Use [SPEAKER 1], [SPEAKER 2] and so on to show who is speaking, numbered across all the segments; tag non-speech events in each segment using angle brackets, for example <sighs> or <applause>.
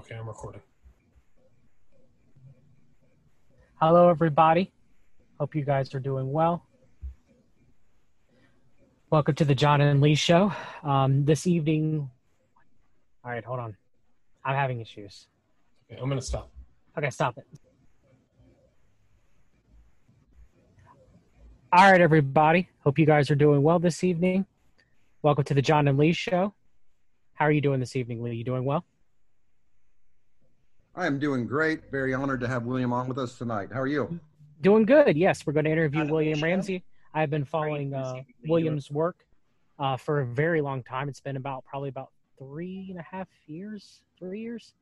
[SPEAKER 1] Okay, I'm recording.
[SPEAKER 2] Hello, everybody. Hope you guys are doing well. Welcome to the John and Lee Show. Um, this evening, all right, hold on. I'm having issues.
[SPEAKER 1] Okay, I'm gonna stop.
[SPEAKER 2] Okay, stop it. All right, everybody. Hope you guys are doing well this evening. Welcome to the John and Lee Show. How are you doing this evening, Lee? You doing well?
[SPEAKER 3] I am doing great. Very honored to have William on with us tonight. How are you?
[SPEAKER 2] Doing good. Yes, we're going to interview William Ramsey. I've been following uh, William's work uh, for a very long time. It's been about probably about three and a half years, three years,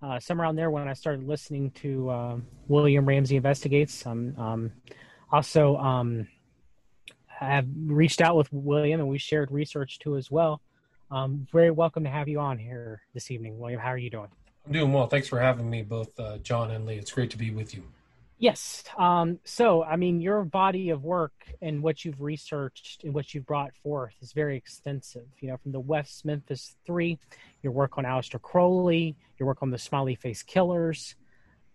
[SPEAKER 2] uh, somewhere around there when I started listening to uh, William Ramsey Investigates. Um, um, also, um, I have reached out with William and we shared research too as well. Um, very welcome to have you on here this evening, William. How are you doing?
[SPEAKER 1] I'm doing well. Thanks for having me, both uh, John and Lee. It's great to be with you.
[SPEAKER 2] Yes. Um, so, I mean, your body of work and what you've researched and what you've brought forth is very extensive. You know, from the West Memphis Three, your work on Aleister Crowley, your work on the Smiley Face Killers.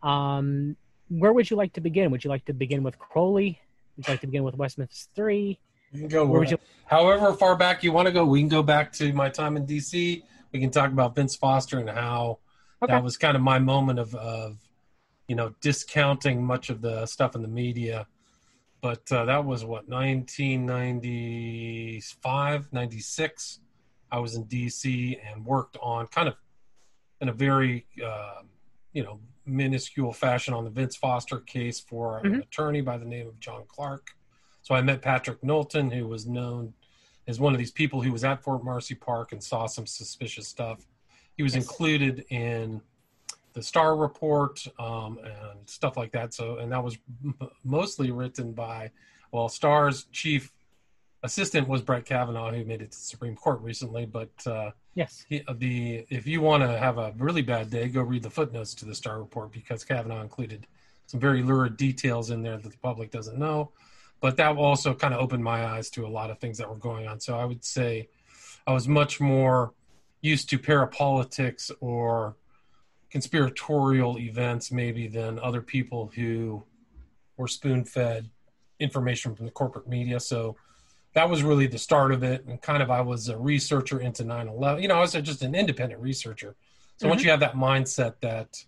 [SPEAKER 2] Um, where would you like to begin? Would you like to begin with Crowley? Would you like to begin with West Memphis Three?
[SPEAKER 1] You can go where you... however far back you want to go. We can go back to my time in DC. We can talk about Vince Foster and how okay. that was kind of my moment of, of you know, discounting much of the stuff in the media. But uh, that was what 1995, 96. I was in DC and worked on kind of in a very, uh, you know, minuscule fashion on the Vince Foster case for mm-hmm. an attorney by the name of John Clark. So I met Patrick Knowlton, who was known as one of these people who was at Fort Marcy Park and saw some suspicious stuff. He was yes. included in the Starr Report um, and stuff like that. So, and that was m- mostly written by, well, Starr's chief assistant was Brett Kavanaugh, who made it to the Supreme Court recently. But uh,
[SPEAKER 2] yes,
[SPEAKER 1] he, the if you want to have a really bad day, go read the footnotes to the Starr Report because Kavanaugh included some very lurid details in there that the public doesn't know. But that also kind of opened my eyes to a lot of things that were going on. So I would say I was much more used to parapolitics or conspiratorial events maybe than other people who were spoon fed information from the corporate media. So that was really the start of it. And kind of I was a researcher into 9 11. You know, I was just an independent researcher. So mm-hmm. once you have that mindset that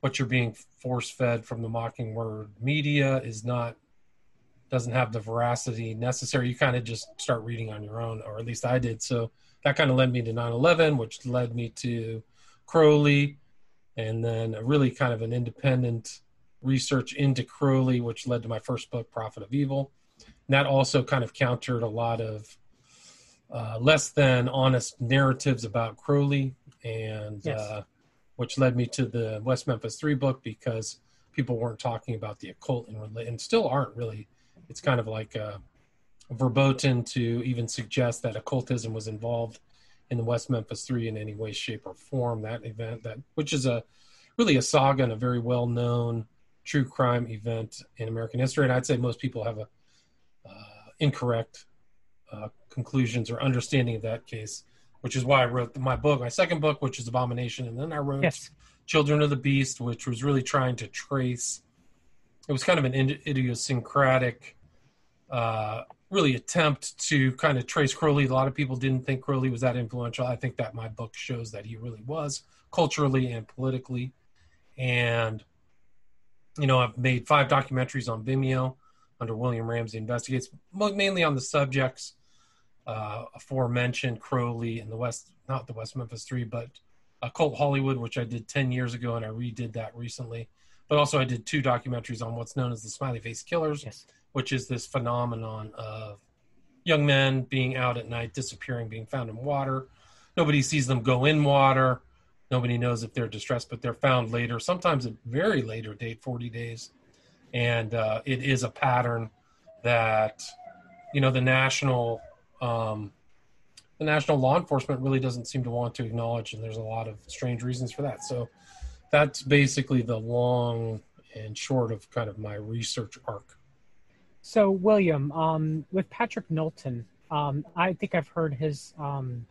[SPEAKER 1] what you're being force fed from the Mockingbird media is not doesn't have the veracity necessary, you kind of just start reading on your own, or at least I did. So that kind of led me to 9 11, which led me to Crowley, and then really kind of an independent research into Crowley, which led to my first book, Prophet of Evil. And that also kind of countered a lot of uh, less than honest narratives about Crowley, and yes. uh, which led me to the West Memphis Three book because people weren't talking about the occult and, and still aren't really. It's kind of like a, a verboten to even suggest that occultism was involved in the West Memphis Three in any way, shape, or form. That event, that which is a really a saga and a very well known true crime event in American history, and I'd say most people have a uh, incorrect uh, conclusions or understanding of that case, which is why I wrote my book, my second book, which is Abomination, and then I wrote yes. Children of the Beast, which was really trying to trace. It was kind of an idiosyncratic uh, really attempt to kind of trace Crowley. A lot of people didn't think Crowley was that influential. I think that my book shows that he really was culturally and politically. And, you know, I've made five documentaries on Vimeo under William Ramsey Investigates, mainly on the subjects uh, aforementioned Crowley and the West, not the West Memphis Three, but Occult Hollywood, which I did 10 years ago and I redid that recently. But also, I did two documentaries on what's known as the Smiley Face Killers,
[SPEAKER 2] Yes.
[SPEAKER 1] which is this phenomenon of young men being out at night, disappearing, being found in water. Nobody sees them go in water. Nobody knows if they're distressed, but they're found later, sometimes at very later date, 40 days. And uh, it is a pattern that, you know, the national um, the national law enforcement really doesn't seem to want to acknowledge, and there's a lot of strange reasons for that. So that's basically the long and short of kind of my research arc.
[SPEAKER 2] So, William, um, with Patrick Knowlton, um, I think I've heard his um,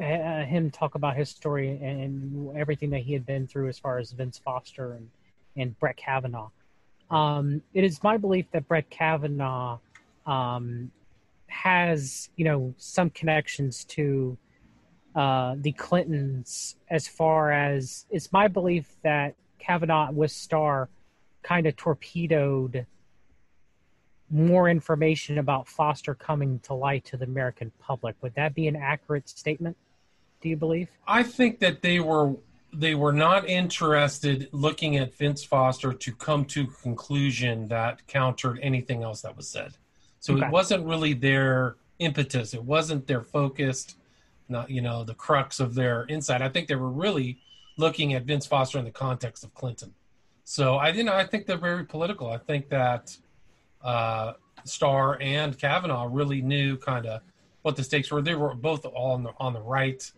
[SPEAKER 2] uh, him talk about his story and everything that he had been through as far as Vince Foster and, and Brett Kavanaugh. Um, it is my belief that Brett Kavanaugh um, has, you know, some connections to uh, the Clintons as far as it's my belief that Kavanaugh with Starr kind of torpedoed more information about Foster coming to light to the American public. Would that be an accurate statement? Do you believe?
[SPEAKER 1] I think that they were they were not interested looking at Vince Foster to come to a conclusion that countered anything else that was said. So
[SPEAKER 2] Okay.
[SPEAKER 1] it wasn't really their impetus. It wasn't their focused, you know, the crux of their insight. I think they were really looking at Vince Foster in the context of Clinton. So I you know I think they're very political. I think that uh, Starr and Kavanaugh really knew kind of what the stakes were. They were both all on the on the right,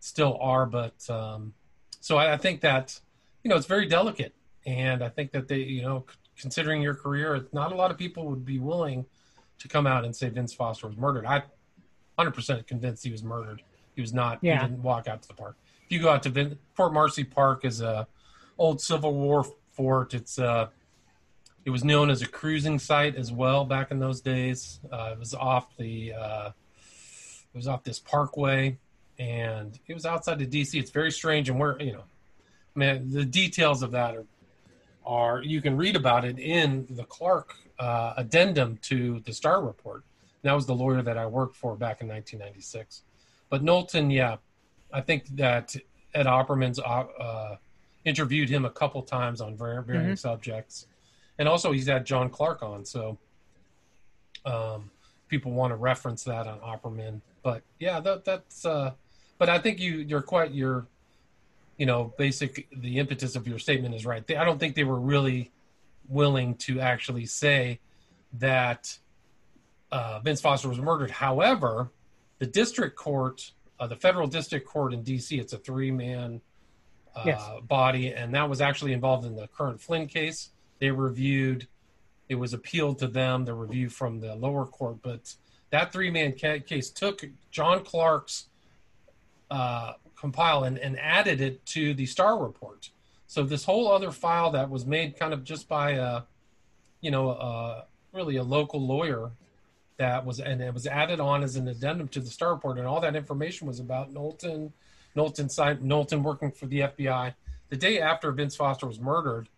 [SPEAKER 1] still are, but um, so I, I think that you know it's very delicate, and I think that they you know considering your career, not a lot of people would be willing to come out and say Vince Foster was murdered. I 100% convinced he was murdered. He was not.
[SPEAKER 2] Yeah.
[SPEAKER 1] He didn't walk out to the park. If you go out to Vin- Fort Marcy Park, is a old Civil War fort. It's uh, it was known as a cruising site as well back in those days. Uh, it was off the uh, it was off this parkway, and it was outside of DC. It's very strange, and we're you know, man, the details of that are are you can read about it in the Clark uh, addendum to the Starr Report. That was the lawyer that I worked for back in 1996. But Knowlton, yeah, I think that Ed Opperman's uh, uh, interviewed him a couple times on var- varying
[SPEAKER 2] Mhm.
[SPEAKER 1] subjects, and also he's had John Clark on. So um, people want to reference that on Opperman. But yeah, that, that's. Uh, but I think you you're quite your, you know, basic the impetus of your statement is right. They, I don't think they were really willing to actually say that uh, Vince Foster was murdered. However, the district court, uh, the federal district court in D.C., it's a three man uh,
[SPEAKER 2] Yes.
[SPEAKER 1] body, and that was actually involved in the current Flynn case. They reviewed, it was appealed to them, the review from the lower court, but that three man ca- case took John Clark's uh, compile and, and added it to the Starr Report. So this whole other file that was made kind of just by a, you know, uh, really a local lawyer that was and it was added on as an addendum to the Starr Report, and all that information was about Knowlton, Knowlton side, Knowlton working for the FBI. The day after Vince Foster was murdered,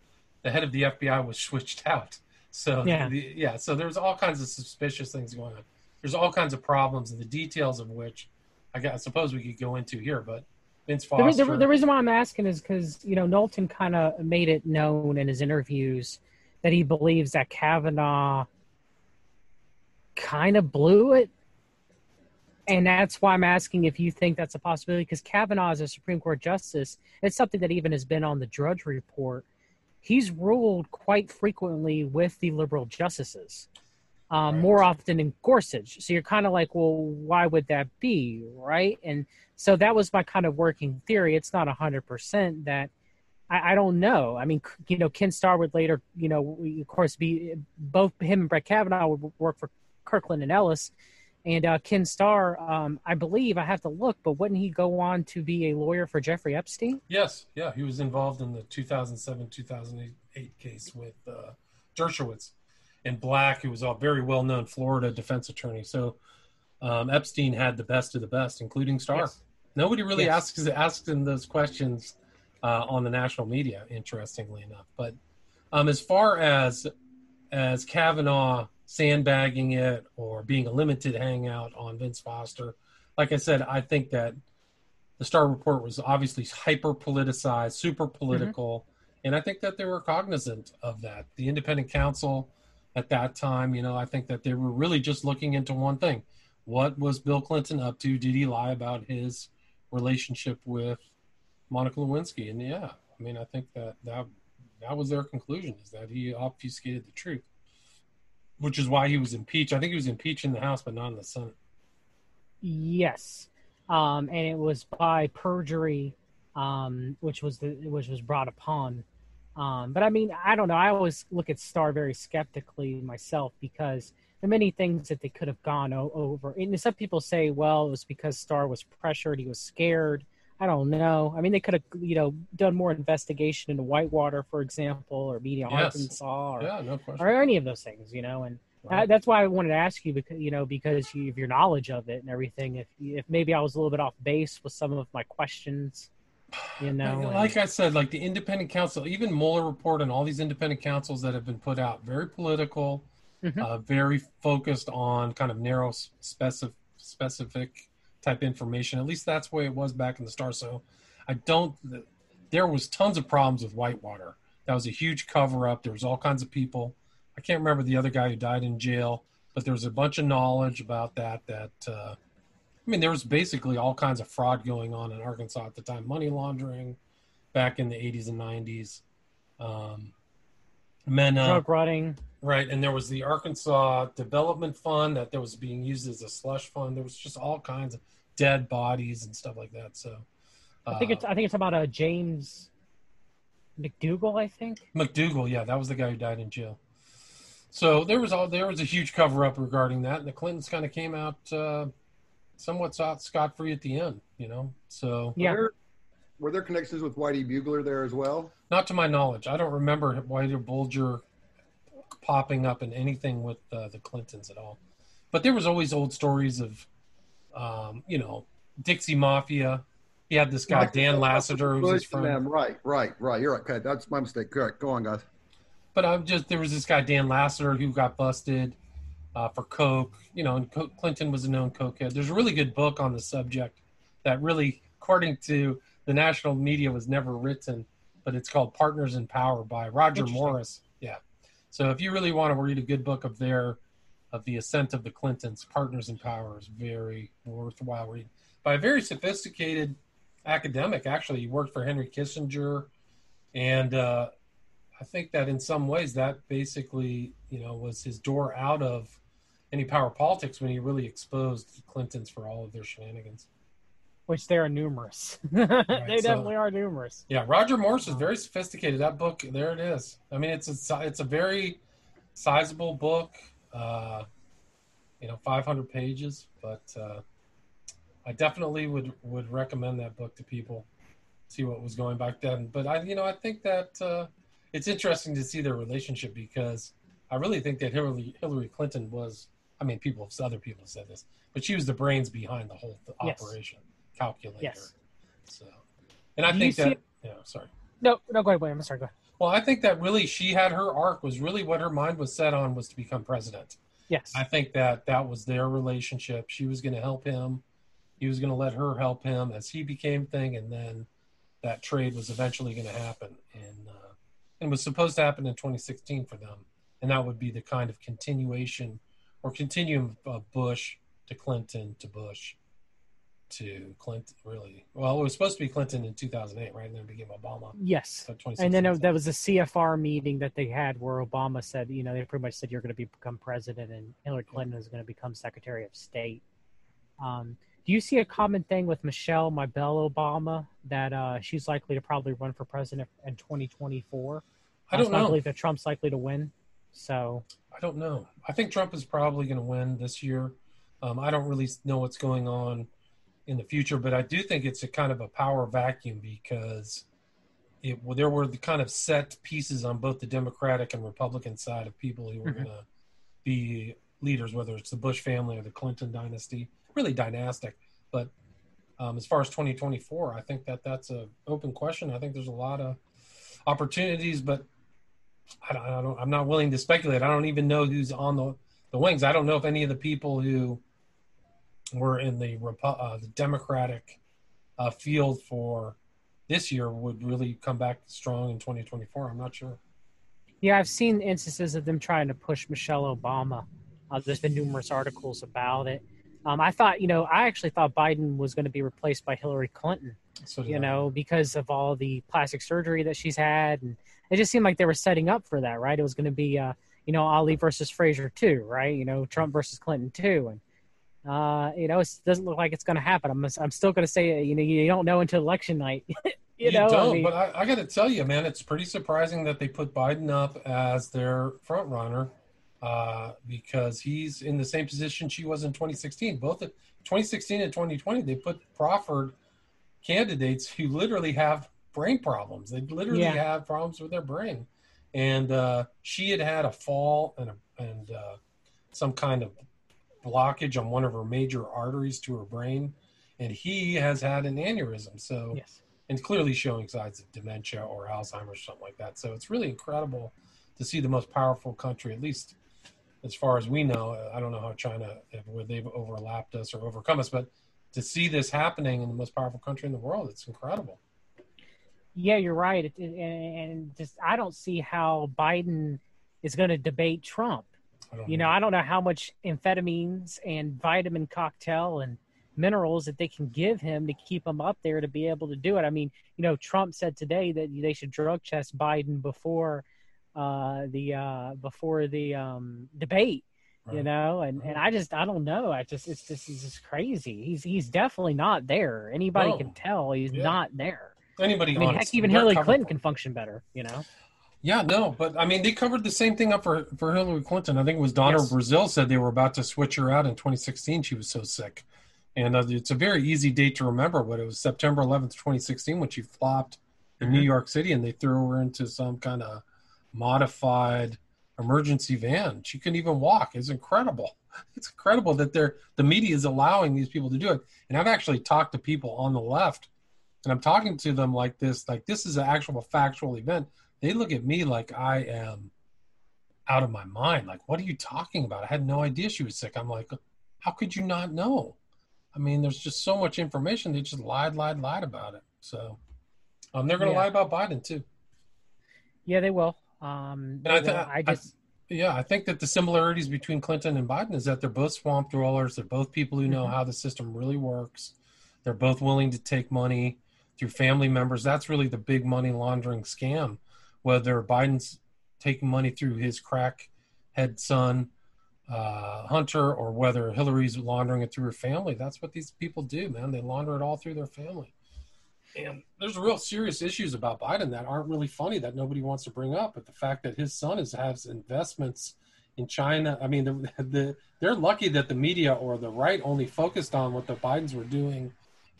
[SPEAKER 1] the head of the FBI was <laughs> switched out. So
[SPEAKER 2] Yeah.
[SPEAKER 1] the, yeah, so there's all kinds of suspicious things going on. There's all kinds of problems, and the details of which I, got, I suppose we could go into here. But Vince Foster,
[SPEAKER 2] re- the, the reason why I'm asking is because you know Knowlton kind of made it known in his interviews that he believes that Kavanaugh kind of blew it, and that's why I'm asking if you think that's a possibility. Because Kavanaugh is a Supreme Court justice. It's something that even has been on the Drudge Report. He's ruled quite frequently with the liberal justices, um, more often in Gorsuch. So you're kind of like, well, why would that be, right? And so that was my kind of working theory. It's not hundred percent that I, I don't know. I mean, you know, Ken Starr would later, you know, of course, be both him and Brett Kavanaugh would work for Kirkland and Ellis, and uh, Ken Starr, um, I believe I have to look, but wouldn't he go on to be a lawyer for Jeffrey Epstein?
[SPEAKER 1] Yes, yeah, he was involved in the 2007 2008 case with uh, Dershowitz, and Black, who was a very well known Florida defense attorney. So um, Epstein had the best of the best, including Starr.
[SPEAKER 2] Yes.
[SPEAKER 1] Nobody really
[SPEAKER 2] Yes.
[SPEAKER 1] asks asked him those questions uh, on the national media, interestingly enough. But um, as far as as Kavanaugh sandbagging it or being a limited hangout on Vince Foster, like I said, I think that the Starr Report was obviously hyper politicized, super political, mm-hmm. and I think that they were cognizant of that. The independent counsel at that time, you know, I think that they were really just looking into one thing: what was Bill Clinton up to? Did he lie about his relationship with Monica Lewinsky? And yeah, I mean, I think that that that was their conclusion is that he obfuscated the truth, which is why he was impeached. I think he was impeached in the House, but not in the Senate.
[SPEAKER 2] Yes, um, and it was by perjury, um, which was the which was brought upon. Um, but I mean, I don't know. I always look at Starr very skeptically myself because there are many things that they could have gone o- over. And some people say, well, it was because Starr was pressured, he was scared. I don't know. I mean, they could have, you know, done more investigation into Whitewater, for example, or Mena
[SPEAKER 1] Yes.
[SPEAKER 2] Arkansas, or,
[SPEAKER 1] Yeah, no
[SPEAKER 2] or any of those things, you know. And
[SPEAKER 1] Right.
[SPEAKER 2] uh, that's why I wanted to ask you because you know because you, of your knowledge of it and everything. If if maybe I was a little bit off base with some of my questions, you <sighs> know. and-
[SPEAKER 1] like I said, like the independent counsel, even Mueller report and all these independent councils that have been put out, very political,
[SPEAKER 2] Mhm.
[SPEAKER 1] uh, very focused on kind of narrow, specific, specific type information. At least that's the way it was back in the Starr. So I don't. There was tons of problems with Whitewater. That was a huge cover up. There was all kinds of people. I can't remember the other guy who died in jail, but there was a bunch of knowledge about that. That uh, I mean, there was basically all kinds of fraud going on in Arkansas at the time, money laundering back in the 80s and 90s. Um, MENA,
[SPEAKER 2] drug running.
[SPEAKER 1] right? And there was the Arkansas Development Fund that there was being used as a slush fund. There was just all kinds of dead bodies and stuff like that. So
[SPEAKER 2] I think it's I think it's about a James McDougal. I think.
[SPEAKER 1] McDougal, yeah, that was the guy who died in jail. So there was all there was a huge cover up regarding that, and the Clintons kind of came out uh, somewhat scot free at the end, you know. So
[SPEAKER 2] Yeah.
[SPEAKER 3] Were there, were there connections with Whitey Bulger there as well?
[SPEAKER 1] Not to my knowledge. I don't remember Whitey Bulger popping up in anything with uh, the Clintons at all. But there was always old stories of, um, you know, Dixie Mafia. He had this guy Dan Lassiter, who's his friend.
[SPEAKER 3] Right, right, right. You're right. Okay, that's my mistake. Correct. Go on, guys.
[SPEAKER 1] But I'm just there was this guy Dan Lassiter who got busted uh, for coke. You know, and Co- Clinton was a known cokehead. There's a really good book on the subject that really, according to the national media, was never written, but it's called Partners in Power by Roger Morris. Yeah. So if you really want to read a good book of their of the ascent of the Clintons, Partners in Power is very worthwhile read by a very sophisticated academic. Actually, he worked for Henry Kissinger, and uh, I think that in some ways that basically, you know, was his door out of any power politics when he really exposed the Clintons for all of their shenanigans.
[SPEAKER 2] Which there are numerous. <laughs> they
[SPEAKER 1] so-
[SPEAKER 2] definitely are numerous.
[SPEAKER 1] Yeah, Roger Morris is very sophisticated. That book, there it is. I mean, it's a it's a very sizable book. Uh, you know, 500 pages, but uh, I definitely would would recommend that book to people. See what was going back then, but I, you know, I think that uh, it's interesting to see their relationship because I really think that Hillary Hillary Clinton was. I mean, people, other people have said this, but she was the brains behind the whole th-
[SPEAKER 2] Yes.
[SPEAKER 1] operation calculator.
[SPEAKER 2] Yes.
[SPEAKER 1] So, and I
[SPEAKER 2] Do
[SPEAKER 1] think that.
[SPEAKER 2] it-
[SPEAKER 1] Yeah, sorry.
[SPEAKER 2] No, no, go ahead, William. I'm sorry. Go ahead.
[SPEAKER 1] Well, I think that really she had her arc was really what her mind was set on was to become president.
[SPEAKER 2] Yes.
[SPEAKER 1] I think that that was their relationship. She was going to help him. He was going to let her help him as he became thing, and then that trade was eventually going to happen, and uh, and was supposed to happen in 2016 for them, and that would be the kind of continuation or continuum of Bush to Clinton to Bush to Clinton. Really, well, it was supposed to be Clinton in 2008, right, and then it became Obama.
[SPEAKER 2] yes.
[SPEAKER 1] So
[SPEAKER 2] And then
[SPEAKER 1] 2016.
[SPEAKER 2] there was a CFR meeting that they had where Obama said, you know, they pretty much said you're going to become president and Hillary Clinton is going to become Secretary of State. Um, do you see a common thing with Michelle, my Belle Obama, that uh, she's likely to probably run for president in 2024?
[SPEAKER 1] I don't
[SPEAKER 2] Also, I
[SPEAKER 1] know.
[SPEAKER 2] believe that Trump's likely to win. So
[SPEAKER 1] I don't know. I think Trump is probably going to win this year. Um, I don't really know what's going on in the future, but I do think it's a kind of a power vacuum because it well, there were the kind of set pieces on both the Democratic and Republican side of people who were
[SPEAKER 2] Mhm.
[SPEAKER 1] going to be leaders, whether it's the Bush family or the Clinton dynasty, really dynastic. But um, as far as 2024, I think that that's a open question. I think there's a lot of opportunities, but I don't, I don't, I'm not willing to speculate. I don't even know who's on the, the wings. I don't know if any of the people who were in the, uh, the Democratic uh, field for this year would really come back strong in 2024. I'm not sure.
[SPEAKER 2] Yeah, I've seen instances of them trying to push Michelle Obama. Uh, there's been numerous articles about it. Um, I thought, you know, I actually thought Biden was going to be replaced by Hillary Clinton. So you I. know, because of all the plastic surgery that she's had, and it just seemed like they were setting up for that, right? It was going to be, uh, you know, Ali versus Frazier too, right? You know, Trump versus Clinton too, and uh, you know, it doesn't look like it's going to happen. I'm, I'm still going to say, you know, you don't know until election night. <laughs> you,
[SPEAKER 1] you
[SPEAKER 2] know,
[SPEAKER 1] don't, I mean, but I, I got to tell you, man, it's pretty surprising that they put Biden up as their front runner uh, because he's in the same position she was in 2016. Both 2016 and 2020, they put proffered candidates who literally have brain problems. They literally yeah. have problems with their brain, and uh, she had had a fall and a, and uh, some kind of blockage on one of her major arteries to her brain, and he has had an aneurysm. So,
[SPEAKER 2] yes.
[SPEAKER 1] and clearly showing signs of dementia or Alzheimer's, or something like that. So it's really incredible to see the most powerful country, at least as far as we know. I don't know how China, where they've overlapped us or overcome us, but to see this happening in the most powerful country in the world, it's incredible.
[SPEAKER 2] Yeah, you're right, and just I don't see how Biden is going to debate Trump you know, I don't know how much amphetamines and vitamin cocktail and minerals that they can give him to keep him up there to be able to do it. I mean, you know, Trump said today that they should drug test Biden before uh, the uh, before the um, debate. Right. You know, and, and I just I don't know. I just it's just it's just crazy. He's he's definitely not there. Anybody no. can tell he's yeah. not there.
[SPEAKER 1] Anybody,
[SPEAKER 2] I mean, heck, even Hillary Clinton can function better. You know.
[SPEAKER 1] Yeah, no, but I mean, they covered the same thing up for, for Hillary Clinton. I think it was Donna yes. Brazile said they were about to switch her out in 2016. She was so sick. And uh, it's a very easy date to remember, but it was September 11th, 2016, when she flopped in mm-hmm. New York City and they threw her into some kind of modified emergency van. She couldn't even walk. It's incredible. <laughs> It's incredible that they're, the media is allowing these people to do it. And I've actually talked to people on the left, and I'm talking to them like this, like this is an actual factual event they look at me like I am out of my mind. Like, what are you talking about? I had no idea she was sick. I'm like, how could you not know? I mean, there's just so much information. They just lied, lied, lied about it. So um, they're going to yeah. lie about Biden too.
[SPEAKER 2] Yeah, they will. Um, they I, th- will. I, just.
[SPEAKER 1] I, yeah, I think that the similarities between Clinton and Biden is that they're both swamp dwellers. They're both people who know mm-hmm. how the system really works. They're both willing to take money through family members. That's really the big money laundering scam whether Biden's taking money through his crackhead son, uh, Hunter, or whether Hillary's laundering it through her family. That's what these people do, man. They launder it all through their family. And there's real serious issues about Biden that aren't really funny that nobody wants to bring up. But the fact that his son is, has investments in China, I mean, the, <laughs> the, they're lucky that the media or the right only focused on what the Bidens were doing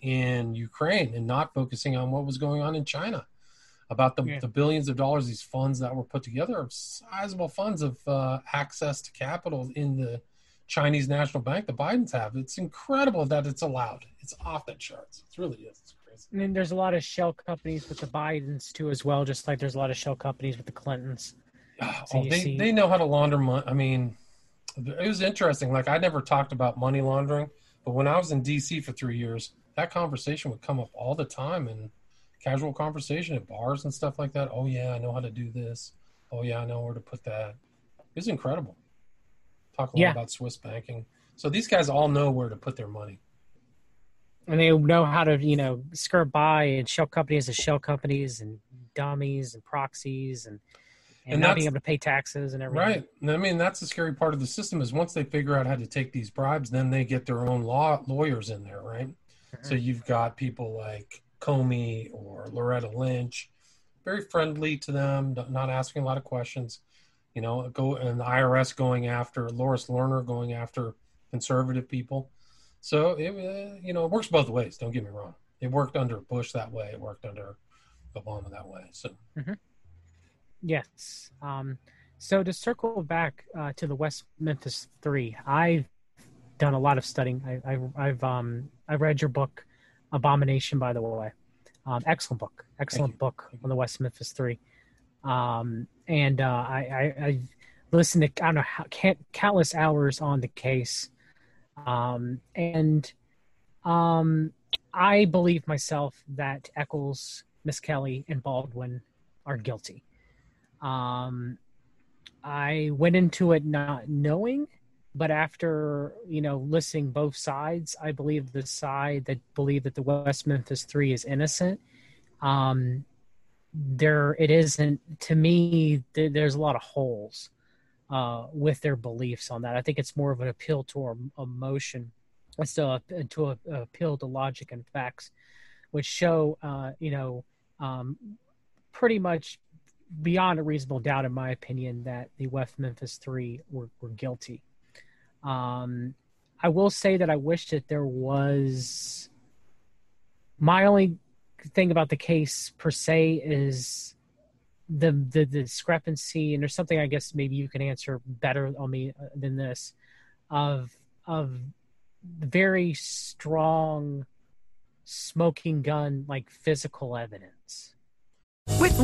[SPEAKER 1] in Ukraine and not focusing on what was going on in China about the, yeah. the billions of dollars these funds that were put together are sizable funds of uh, access to capital in the Chinese National Bank the Bidens have. It's incredible that it's allowed. It's off the charts. It really is. It's crazy.
[SPEAKER 2] And then there's a lot of shell companies with the Bidens too, as well. Just like there's a lot of shell companies with the Clintons. <sighs>
[SPEAKER 1] So oh, they see... they know how to launder money. I mean, it was interesting. Like I never talked about money laundering, but when I was in D.C. for three years, that conversation would come up all the time, and casual conversation at bars and stuff like that. Oh yeah, I know how to do this. Oh yeah, I know where to put that. It's incredible. Talk a lot yeah. about Swiss banking. So these guys all know where to put their money.
[SPEAKER 2] And they know how to, you know, skirt by and shell companies as shell companies and dummies and proxies and and, and not being able to pay taxes and everything.
[SPEAKER 1] Right. I mean, that's the scary part of the system is once they figure out how to take these bribes, then they get their own law lawyers in there, right? Mm-hmm. So you've got people like Comey or Loretta Lynch, very friendly to them, not asking a lot of questions. You know, go and the IRS going after Lois Lerner going after conservative people. So it uh, you know it works both ways. Don't get me wrong. It worked under Bush that way. It worked under Obama that way. So.
[SPEAKER 2] Mm-hmm. Yes. Um, So to circle back uh, to the West Memphis Three, I've done a lot of studying. I, I, I've um, I've read your book, Abomination. By the way, um, excellent book, excellent book on the West Memphis Three. Um, and uh, I, I, I listened to I don't know how, countless hours on the case, um, and um, I believe myself that Echols, Miss Kelly, and Baldwin are guilty. Um, I went into it not knowing, but after you know listening both sides, I believe the side that believe that the West Memphis Three is innocent. Um, there, it isn't. To me, th- there's a lot of holes uh, with their beliefs on that. I think it's more of an appeal to emotion, it's to a, a appeal to logic and facts, which show, uh, you know, um, pretty much beyond a reasonable doubt, in my opinion, that the West Memphis Three were, were guilty. Um, I will say that I wish that there was. My only thing about the case per se is the, the the discrepancy, and there's something I guess maybe you can answer better on me uh, than this, of of very strong smoking gun like physical evidence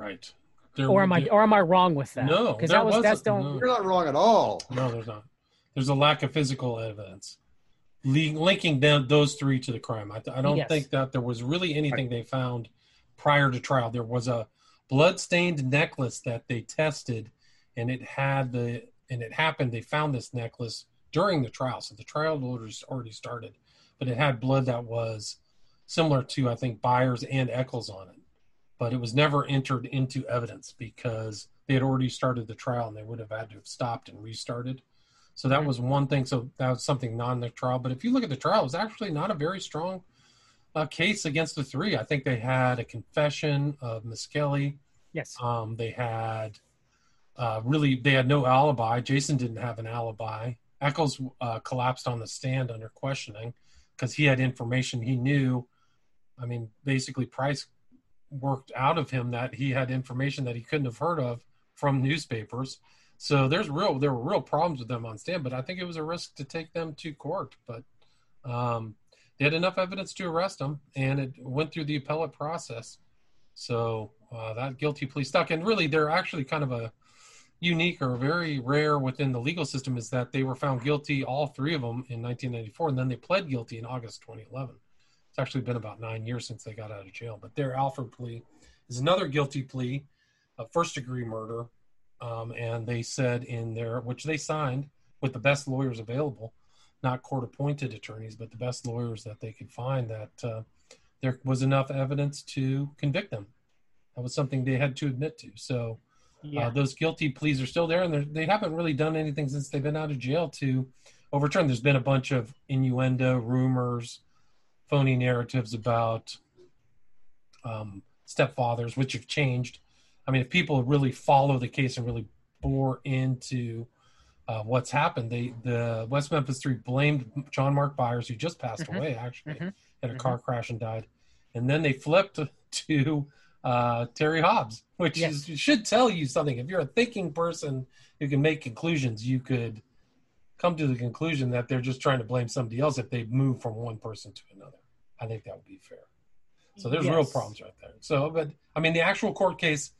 [SPEAKER 1] Right.
[SPEAKER 2] There, or am I or am I wrong with that?
[SPEAKER 1] No,
[SPEAKER 2] because that was that's don't.
[SPEAKER 1] no.
[SPEAKER 3] You're not wrong at all.
[SPEAKER 1] No, there's not. There's a lack of physical evidence linking them, those three to the crime. I, I don't yes. think that there was really anything they found prior to trial. There was a blood-stained necklace that they tested, and it had the and it happened. They found this necklace during the trial, so the trial orders already started, but it had blood that was similar to I think Byers and Echols on it, but it was never entered into evidence because they had already started the trial and they would have had to have stopped and restarted. So that was one thing. So that was something non the trial. But if you look at the trial, it was actually not a very strong uh, case against the three. I think they had a confession of Misskelley.
[SPEAKER 2] Yes.
[SPEAKER 1] Um, they had uh, really they had no alibi. Jason didn't have an alibi. Echols uh, collapsed on the stand under questioning because he had information he knew. I mean, basically, Price worked out of him that he had information that he couldn't have heard of from newspapers. So there's real there were real problems with them on stand, but I think it was a risk to take them to court. But um, they had enough evidence to arrest them, and it went through the appellate process. So uh, that guilty plea stuck, and really they're actually kind of a unique or very rare within the legal system is that they were found guilty, all three of them, in 1994, and then they pled guilty in August 2011. Actually been about nine years since they got out of jail, but their Alford plea is another guilty plea of first degree murder um, and they said in there, which they signed with the best lawyers available, not court appointed attorneys, but the best lawyers that they could find, that uh, there was enough evidence to convict them. That was something they had to admit to. So uh, yeah. uh, those guilty pleas are still there, and they haven't really done anything since they've been out of jail to overturn. There's been a bunch of innuendo, rumors, phony narratives about um, stepfathers, which have changed I mean, if people really follow the case and really bore into uh, what's happened, they the West Memphis Three blamed John Mark Byers, who just passed mm-hmm. away actually mm-hmm. in a car mm-hmm. crash and died, and then they flipped <laughs> to uh, Terry Hobbs, which yes. is, should tell you something. If you're a thinking person who can make conclusions, you could come to the conclusion that they're just trying to blame somebody else if they move from one person to another. I think that would be fair. So there's yes. real problems right there. So, but I mean, the actual court case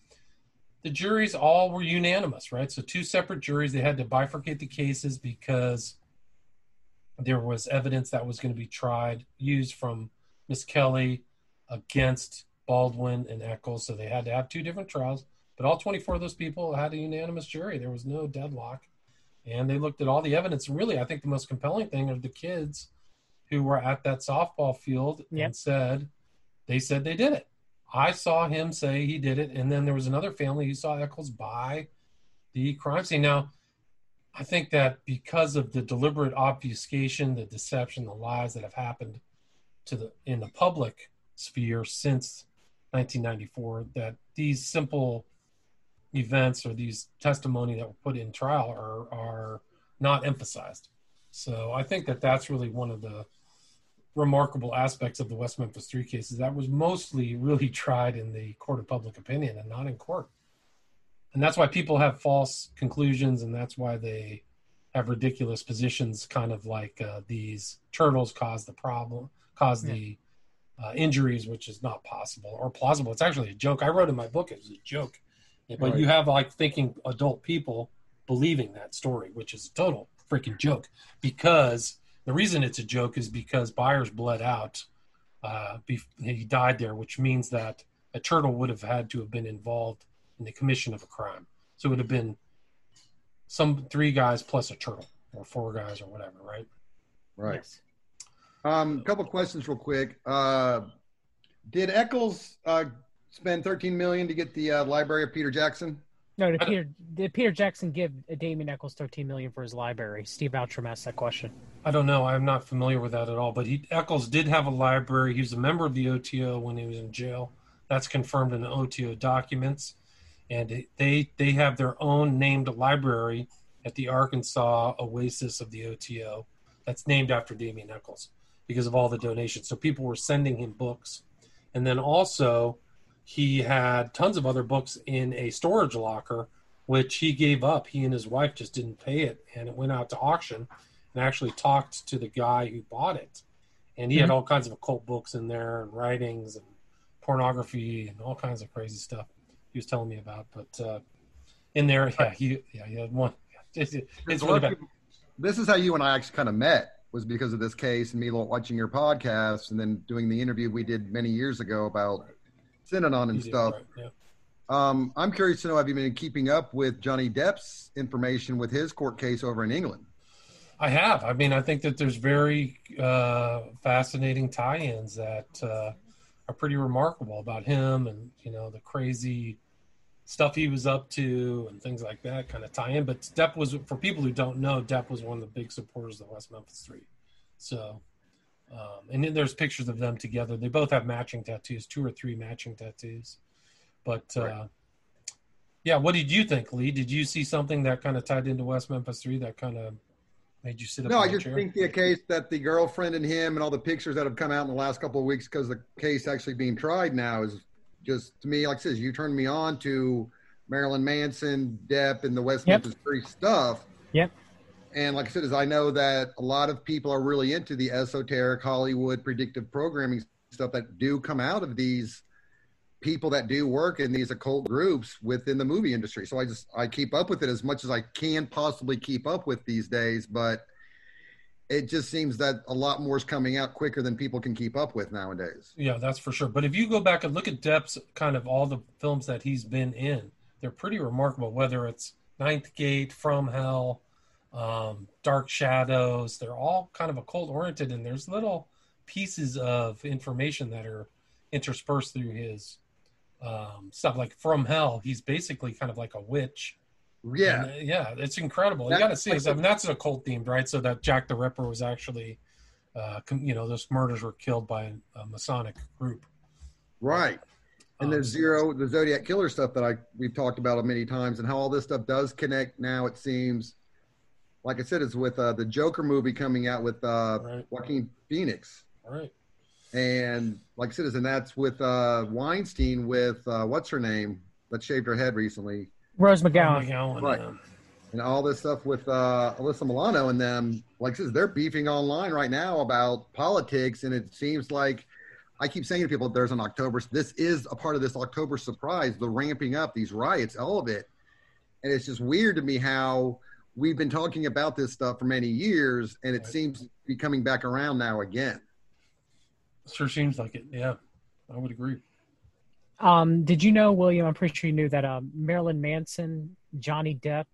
[SPEAKER 1] the juries all were unanimous, right? So two separate juries. They had to bifurcate the cases because there was evidence that was going to be tried used from Misskelley against Baldwin and Echols. So they had to have two different trials. But all 24 of those people had a unanimous jury. There was no deadlock. And they looked at all the evidence. And really, I think the most compelling thing are the kids who were at that softball field yep. and said, they said they did it. I saw him say he did it, and then there was another family who saw Echols buy the crime scene. Now, I think that because of the deliberate obfuscation, the deception, the lies that have happened to the in the public sphere since 1994, that these simple events or these testimony that were put in trial are are not emphasized. So I think that that's really one of the remarkable aspects of the West Memphis Three cases. That was mostly really tried in the court of public opinion and not in court. And that's why people have false conclusions, and that's why they have ridiculous positions, kind of like uh, these turtles caused the problem, caused yeah. the uh, injuries, which is not possible or plausible. It's actually a joke. I wrote in my book it was a joke, but right. you have like thinking adult people believing that story, which is a total freaking joke because the reason it's a joke is because Byers bled out. Uh, he died there, which means that a turtle would have had to have been involved in the commission of a crime. So it would have been some three guys plus a turtle, or four guys, or whatever, right?
[SPEAKER 3] Right. Yes. Um, a couple questions, real quick. Uh, did Echols uh, spend 13 million to get the uh, library of Peter Jackson?
[SPEAKER 2] No, did Peter did Peter Jackson give Damien Echols 13 million for his library? Steve Outram asked that question.
[SPEAKER 1] I don't know. I'm not familiar with that at all. But he Echols did have a library. He was a member of the OTO when he was in jail. That's confirmed in the OTO documents, and they they have their own named library at the Arkansas Oasis of the OTO. That's named after Damien Echols because of all the donations. So people were sending him books, and then also he had tons of other books in a storage locker, which he gave up. He and his wife just didn't pay it, and it went out to auction. And actually talked to the guy who bought it, and he mm-hmm. had all kinds of occult books in there, and writings, and pornography, and all kinds of crazy stuff. He was telling me about, but uh, in there, yeah, he yeah he had one. It's, <laughs> it's really bad.
[SPEAKER 3] This is how you and I actually kind of met was because of this case and me watching your podcast and then doing the interview we did many years ago about Synanon and stuff. Right, yeah. Um, I'm curious to know have you been keeping up with Johnny Depp's information with his court case over in England?
[SPEAKER 1] I have. I mean, I think that there's very uh, fascinating tie-ins that uh, are pretty remarkable about him, and you know the crazy stuff he was up to and things like that kind of tie in. But Depp was, for people who don't know, Depp was one of the big supporters of the West Memphis Three. So um, and then there's pictures of them together. They both have matching tattoos, two or three matching tattoos. But uh, right. yeah, what did you think, Lee? Did you see something that kind of tied into West Memphis Three that kind of made you sit up?
[SPEAKER 3] No,
[SPEAKER 1] I
[SPEAKER 3] just
[SPEAKER 1] chair?
[SPEAKER 3] think the case that the girlfriend and him and all the pictures that have come out in the last couple of weeks because the case actually being tried now is just to me, like I said, you turned me on to Marilyn Manson, Depp, and the West yep. Memphis Three stuff.
[SPEAKER 2] Yep.
[SPEAKER 3] And like I said, is I know that a lot of people are really into the esoteric Hollywood predictive programming stuff that do come out of these people that do work in these occult groups within the movie industry. So I just I keep up with it as much as I can possibly keep up with these days, but it just seems that a lot more is coming out quicker than people can keep up with nowadays.
[SPEAKER 1] Yeah, that's for sure. But if you go back and look at Depp's kind of all the films that he's been in, they're pretty remarkable. Whether it's Ninth Gate, From Hell, um, Dark Shadows. They're all kind of occult oriented, and there's little pieces of information that are interspersed through his um, stuff. Like from Hell, he's basically kind of like a witch.
[SPEAKER 3] Yeah,
[SPEAKER 1] and, uh, yeah, it's incredible. you got to see this. I mean, that's occult themed, right? So that Jack the Ripper was actually, uh, you know, those murders were killed by a Masonic group.
[SPEAKER 3] Right. And the um, zero, the Zodiac killer stuff that I we've talked about many times, and how all this stuff does connect now. It seems like I said, it's with uh, the Joker movie coming out with uh, right. Joaquin Phoenix.
[SPEAKER 1] Right.
[SPEAKER 3] And like I said, and that's with uh, Weinstein with uh, what's her name that shaved her head recently,
[SPEAKER 2] Rose McGowan.
[SPEAKER 1] McGowan
[SPEAKER 3] right. Yeah. And all this stuff with uh, Alyssa Milano and them, like I said, they're beefing online right now about politics, and it seems like I keep saying to people, "There's an October. This is a part of this October surprise, the ramping up, these riots, all of it." And it's just weird to me how we've been talking about this stuff for many years, and it right. seems to be coming back around now again.
[SPEAKER 1] Sure seems like it. Yeah, I would agree.
[SPEAKER 2] Um, did you know, William? I'm pretty sure you knew that um, Marilyn Manson, Johnny Depp,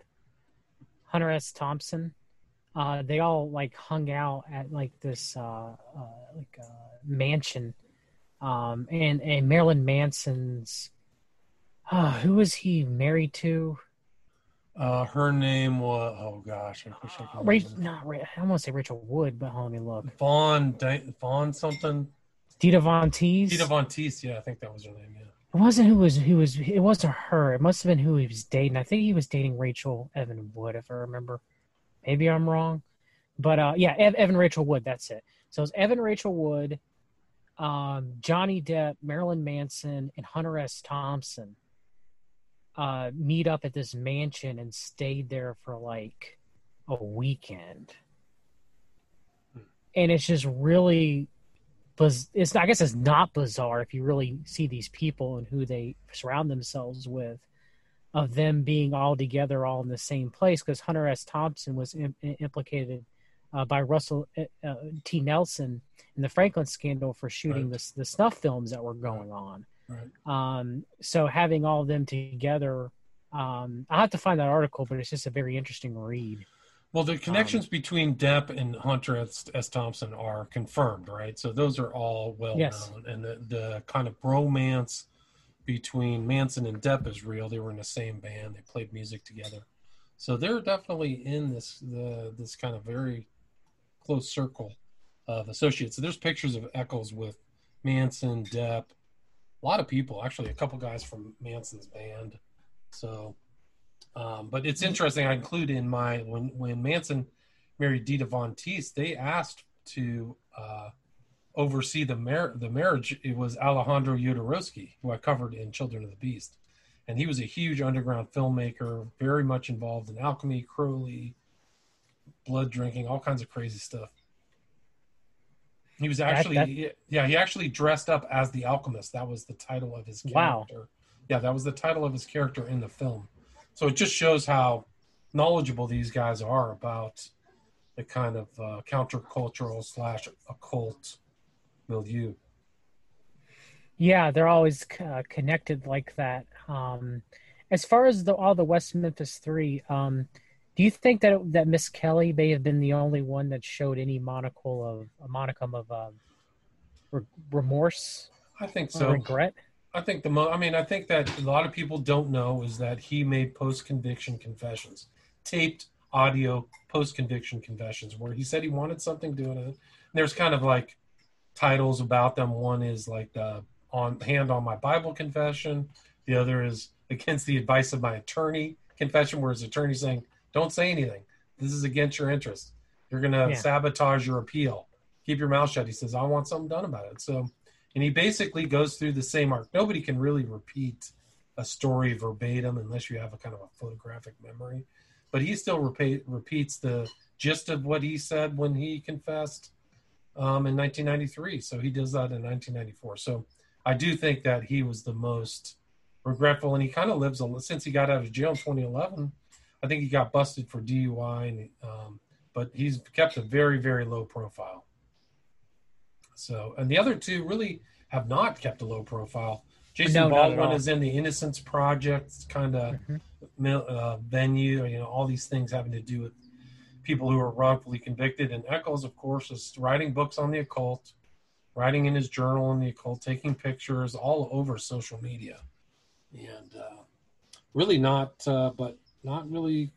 [SPEAKER 2] Hunter S. Thompson, uh, they all like hung out at like this uh, uh, like uh, mansion, um, and and Marilyn Manson's uh, who was he married to?
[SPEAKER 1] Uh, her name was oh gosh, I wish I could.
[SPEAKER 2] Rachel, not Ra- I don't want to say Rachel Wood, but hold on, let me look.
[SPEAKER 1] Vaughn Di- Vaughn something.
[SPEAKER 2] Dita Von Teese.
[SPEAKER 1] Dita Von Teese, yeah, I think that was her name. Yeah.
[SPEAKER 2] It wasn't who was who was. It wasn't her. It must have been who he was dating. I think he was dating Rachel Evan Wood, if I remember. Maybe I'm wrong, but uh, yeah, Ev- Evan Rachel Wood. That's it. So it's Evan Rachel Wood, um, Johnny Depp, Marilyn Manson, and Hunter S. Thompson uh, meet up at this mansion and stayed there for like a weekend. And it's just really, it's I guess it's not bizarre if you really see these people and who they surround themselves with, of them being all together, all in the same place. Because Hunter S. Thompson was im- implicated uh, by Russell uh, uh, T. Nelson in the Franklin scandal for shooting
[SPEAKER 1] Right.
[SPEAKER 2] the the snuff films that were going on.
[SPEAKER 1] Right.
[SPEAKER 2] Um, so having all of them together, um, I'll have to find that article, but it's just a very interesting read.
[SPEAKER 1] Well, the connections between Depp and Hunter S. S. Thompson are confirmed, right? So those are all well
[SPEAKER 2] Yes.
[SPEAKER 1] known, and the the kind of bromance between Manson and Depp is real. They were in the same band, they played music together, so they're definitely in this the this kind of very close circle of associates. So there's pictures of Echols with Manson, Depp, a lot of people, actually, a couple guys from Manson's band. So, um, but it's interesting. I include in my when when Manson married Dita Von Teese, they asked to uh, oversee the mar- the marriage. It was Alejandro Jodorowsky, who I covered in Children of the Beast, and he was a huge underground filmmaker, very much involved in alchemy, Crowley, blood drinking, all kinds of crazy stuff. He was actually,
[SPEAKER 2] that-
[SPEAKER 1] yeah, he actually dressed up as the alchemist. That was the title of his character. Wow. Yeah, that was the title of his character in the film. So it just shows how knowledgeable these guys are about the kind of uh, countercultural slash occult milieu.
[SPEAKER 2] Yeah, they're always uh, connected like that. Um, as far as the, all the West Memphis Three, um, do you think that that Misskelley may have been the only one that showed any monocle of a monicum of um, re- remorse
[SPEAKER 1] I think so.
[SPEAKER 2] regret?
[SPEAKER 1] I think the mo- I mean, I think that a lot of people don't know is that he made post-conviction confessions, taped audio post-conviction confessions, where he said he wanted something doing it. And there's kind of like titles about them. One is like the on hand on my Bible confession. The other is against the advice of my attorney confession, where his attorney saying, "Don't say anything. This is against your interest. You're going to
[SPEAKER 2] Yeah.
[SPEAKER 1] sabotage your appeal. Keep your mouth shut." He says, "I want something done about it." So and he basically goes through the same arc. Nobody can really repeat a story verbatim unless you have a kind of a photographic memory. But he still repeat, repeats the gist of what he said when he confessed um, in 1993. So he does that in 1994. So I do think that he was the most regretful, and he kind of lives a since he got out of jail in 2011. I think he got busted for DUI, and, um, but he's kept a very, very low profile. So, and the other two really have not kept a low profile. Jason
[SPEAKER 2] No,
[SPEAKER 1] Baldwin is in the Innocence Project kind of
[SPEAKER 2] Mhm.
[SPEAKER 1] uh, venue. You know, all these things having to do with people who are wrongfully convicted. And Echols, of course, is writing books on the occult, writing in his journal on the occult, taking pictures all over social media, and uh, really not, uh, but not really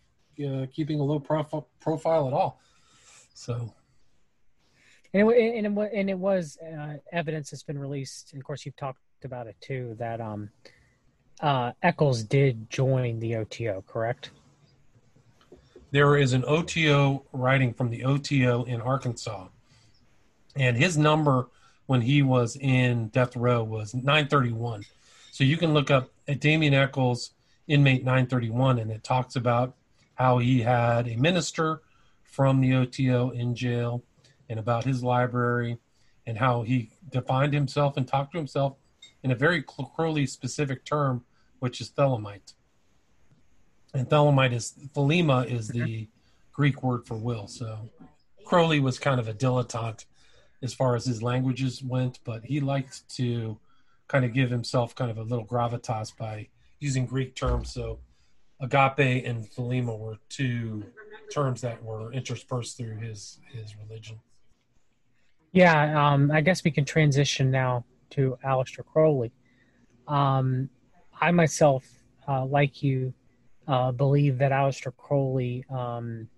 [SPEAKER 1] uh, keeping a low profile profile at all. So.
[SPEAKER 2] And it, and it, and it was uh, evidence that's been released, and of course you've talked about it too. That um, uh, Echols did join the OTO, correct?
[SPEAKER 1] there is an OTO writing from the OTO in Arkansas, and his number when he was in death row was 931. So you can look up at Damien Eccles, inmate 931, and it talks about how he had a minister from the OTO in jail, and about his library, and how he defined himself and talked to himself in a very Crowley specific term, which is thelemite. And thelemite is thelema is the Greek word for will. So Crowley was kind of a dilettante as far as his languages went, but he liked to kind of give himself kind of a little gravitas by using Greek terms. So agape and thelema were two terms that were interspersed through his his religion.
[SPEAKER 2] Yeah, um, I guess we can transition now to Aleister Crowley. Um, I myself, uh, like you, uh, believe that Aleister Crowley um,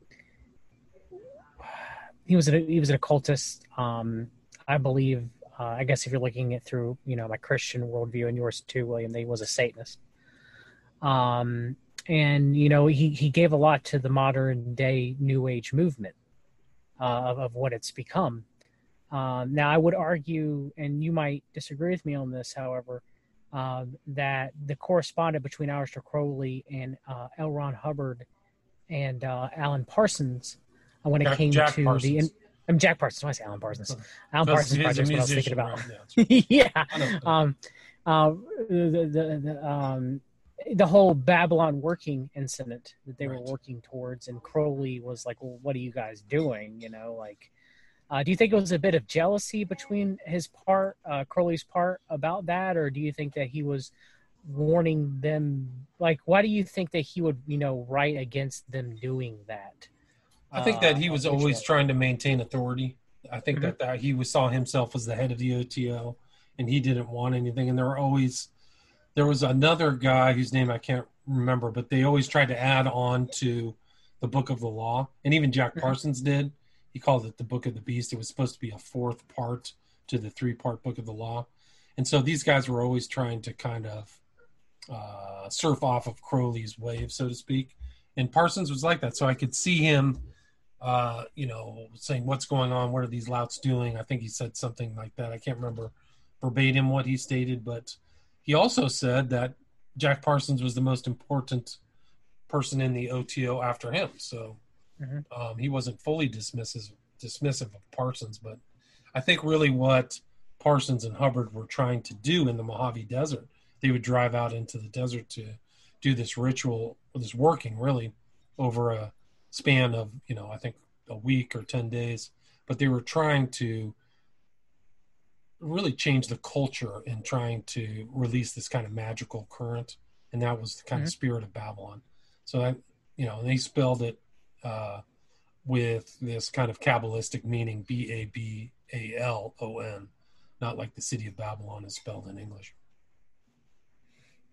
[SPEAKER 2] he was a, he was an occultist. Um, I believe. Uh, I guess if you're looking at through you know my Christian worldview and yours too, William, that he was a Satanist. Um, and you know he he gave a lot to the modern day New Age movement uh, of, of what it's become. Um, now, I would argue, and you might disagree with me on this, however, um, that the correspondent between Aleister Crowley and uh, L. Ron Hubbard and uh, Alan Parsons, uh, when it
[SPEAKER 1] Jack-
[SPEAKER 2] came
[SPEAKER 1] Jack
[SPEAKER 2] to
[SPEAKER 1] Parsons.
[SPEAKER 2] the, I'm Jack Parsons. Why did I say Alan Parsons? Alan Parsons
[SPEAKER 1] is
[SPEAKER 2] project is what I was thinking about.
[SPEAKER 1] right? Yeah, that's <laughs>
[SPEAKER 2] yeah. Um, uh, the, the, the, um, the whole Babylon working incident that they were working towards, and Crowley was like, "Well, what are you guys doing?" You know, like, uh, do you think it was a bit of jealousy between his part, uh, Crowley's part, about that, or do you think that he was warning them? Like, why do you think that he would, you know, write against them doing that?
[SPEAKER 1] I think that
[SPEAKER 2] Uh,
[SPEAKER 1] he was
[SPEAKER 2] on
[SPEAKER 1] always trying to maintain authority. I think
[SPEAKER 2] Mhm.
[SPEAKER 1] that, that he was, saw himself as the head of the OTO, and he didn't want anything. And there were always there was another guy whose name I can't remember, but they always tried to add on to the Book of the Law, and even Jack
[SPEAKER 2] Mhm.
[SPEAKER 1] Parsons did. He called it the Book of the Beast. It was supposed to be a fourth part to the three part Book of the Law, and so these guys were always trying to kind of uh, surf off of Crowley's wave, so to speak. And Parsons was like that, so I could see him uh, you know, saying what's going on, what are these louts doing? I think he said something like that. I can't remember verbatim what he stated, but he also said that Jack Parsons was the most important person in the OTO after him. So
[SPEAKER 2] Mhm.
[SPEAKER 1] um, he wasn't fully dismissive dismissive of Parsons, but I think really what Parsons and Hubbard were trying to do in the Mojave Desert, they would drive out into the desert to do this ritual, this working really over a span of you know I think a week or ten days, but they were trying to really change the culture in trying to release this kind of magical current, and that was the kind of spirit of Babylon. So that you know, they spelled it uh, with this kind of kabbalistic meaning B A B A L O N, not like the city of Babylon is spelled in English.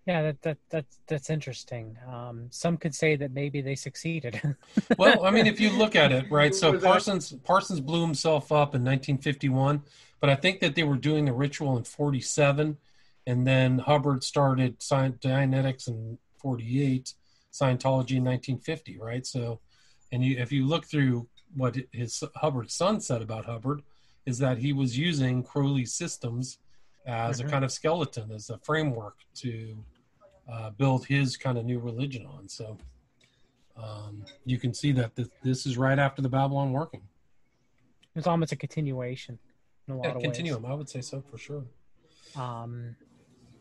[SPEAKER 2] Yeah, that that that's that's interesting. Um, some could say that maybe they succeeded. <laughs>
[SPEAKER 1] well, I mean, if you look at it, right? So Parsons Parsons blew himself up in 1951, but I think that they were doing the ritual in 47, and then Hubbard started Dianetics in 48, Scientology in 1950, right? So, and you, if you look through what his Hubbard's son said about Hubbard, is that he was using Crowley's systems as
[SPEAKER 2] Mhm.
[SPEAKER 1] a kind of skeleton, as a framework to uh, build his kind of new religion on. So um, you can see that this, this is right after the Babylon working.
[SPEAKER 2] It's almost a continuation in a lot
[SPEAKER 1] Yeah,
[SPEAKER 2] of ways.
[SPEAKER 1] continuum, I would say so for sure.
[SPEAKER 2] Um,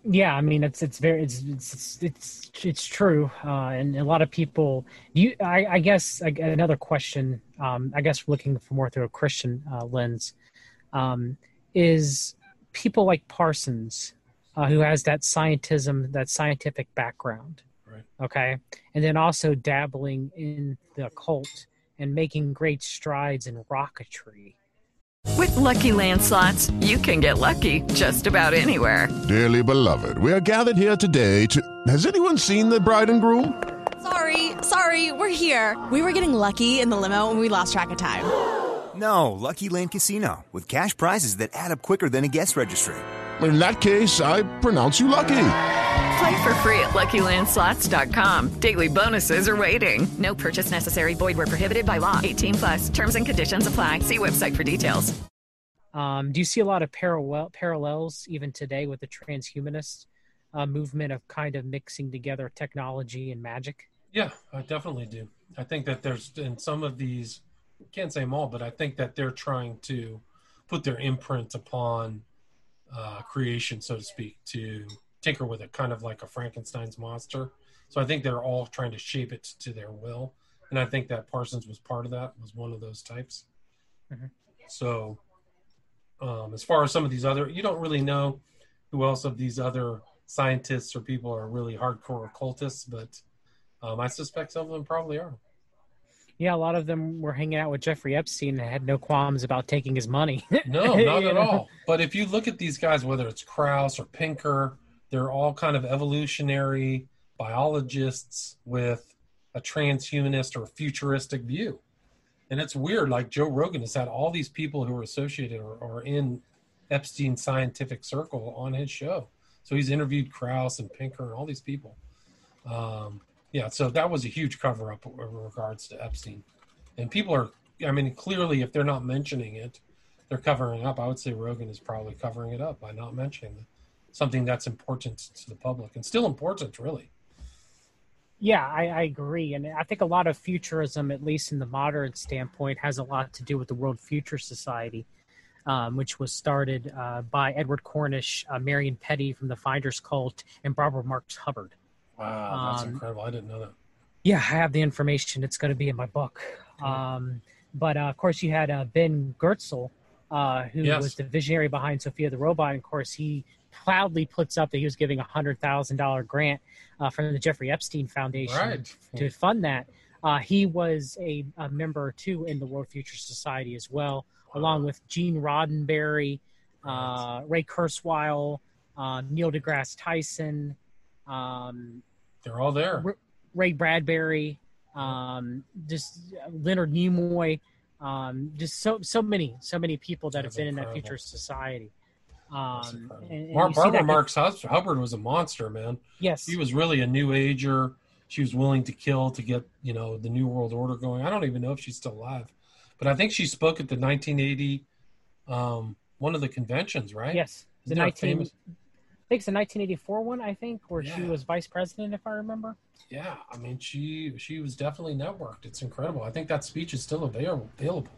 [SPEAKER 2] yeah, I mean it's it's very it's it's it's it's true, uh, and a lot of people. You, I, I guess I, another question. Um, I guess looking for more through a Christian uh, lens, um, is people like Parsons, uh, who has that scientism, that scientific background,
[SPEAKER 1] Right.
[SPEAKER 2] okay, and then also dabbling in the occult and making great strides in rocketry.
[SPEAKER 4] With Lucky Land slots, you can get lucky just about anywhere.
[SPEAKER 5] Dearly beloved, we are gathered here today to. Has anyone seen the bride and groom?
[SPEAKER 6] Sorry, sorry, we're here. We were getting lucky in the limo and we lost track of time.
[SPEAKER 7] No, Lucky Land Casino, with cash prizes that add up quicker than a guest registry.
[SPEAKER 5] In that case, I pronounce you lucky.
[SPEAKER 4] Play for free at LuckyLandSlots.com. Daily bonuses are waiting. No purchase necessary. Void where prohibited by law. 18 plus. Terms and conditions apply. See website for details.
[SPEAKER 2] Um, do you see a lot of parallel parallels even today with the transhumanist uh, movement of kind of mixing together technology and magic?
[SPEAKER 1] Yeah, I definitely do. I think that there's in some of these, can't say them all, but I think that they're trying to put their imprint upon uh, creation, so to speak, to tinker with it, kind of like a Frankenstein's monster. So I think they're all trying to shape it to their will, and I think that Parsons was part of that, was one of those types.
[SPEAKER 2] Mhm.
[SPEAKER 1] So, um, as far as some of these other, you don't really know who else of these other scientists or people are really hardcore occultists, but um, I suspect some of them probably are.
[SPEAKER 2] Yeah, a lot of them were hanging out with Jeffrey Epstein and had no qualms about taking his money. <laughs>
[SPEAKER 1] No, <laughs> not at all. But if you look at these guys, whether it's Krauss or Pinker, they're all kind of evolutionary biologists with a transhumanist or futuristic view. And it's weird. Like Joe Rogan has had all these people who are associated or, or in Epstein's scientific circle on his show. So he's interviewed Krauss and Pinker and all these people. Um, yeah, so that was a huge cover up in regards to Epstein. And people are, I mean, clearly, if they're not mentioning it, they're covering up. I would say Rogan is probably covering it up by not mentioning something that's important to the public and still important, really.
[SPEAKER 2] Yeah, I, I, agree. And I think a lot of futurism, at least in the modern standpoint, has a lot to do with the World Future Society, um, which was started uh, by Edward Cornish, uh, Marion Pettie from the Finders Cult, and Barbara Marx Hubbard.
[SPEAKER 1] Wow, that's um, incredible. I didn't know that.
[SPEAKER 2] Yeah, I have the information. It's going to be in my book. Um, but uh, of course, you had uh, Ben Goertzel, uh, who yes. was the visionary behind Sophia the Robot. And of course, he proudly puts up that he was giving a hundred thousand dollar grant uh, from the Jeffrey Epstein Foundation right. to fund that. Uh, he was a, a, member too in the World Future Society as well, wow. along with Gene Roddenberry, uh, Ray Kurzweil, uh, Neil deGrasse Tyson. Um,
[SPEAKER 1] they're all there.
[SPEAKER 2] Ray Bradbury, um, just uh, Leonard Nimoy, um, just so so many so many people that That's have been incredible. in that future society. Um,
[SPEAKER 1] and, and Mar- Barbara Marx Hubbard was a monster, man.
[SPEAKER 2] Yes,
[SPEAKER 1] she was really a new ager. She was willing to kill to get you know the new world order going. I don't even know if she's still alive, but I think she spoke at the 1980 um, one of the conventions, right?
[SPEAKER 2] Yes, Isn't the 19. 19- think it's the 1984 one. I think where yeah. she was vice president, if I remember.
[SPEAKER 1] Yeah, I mean she she was definitely networked. It's incredible. I think that speech is still available. Available,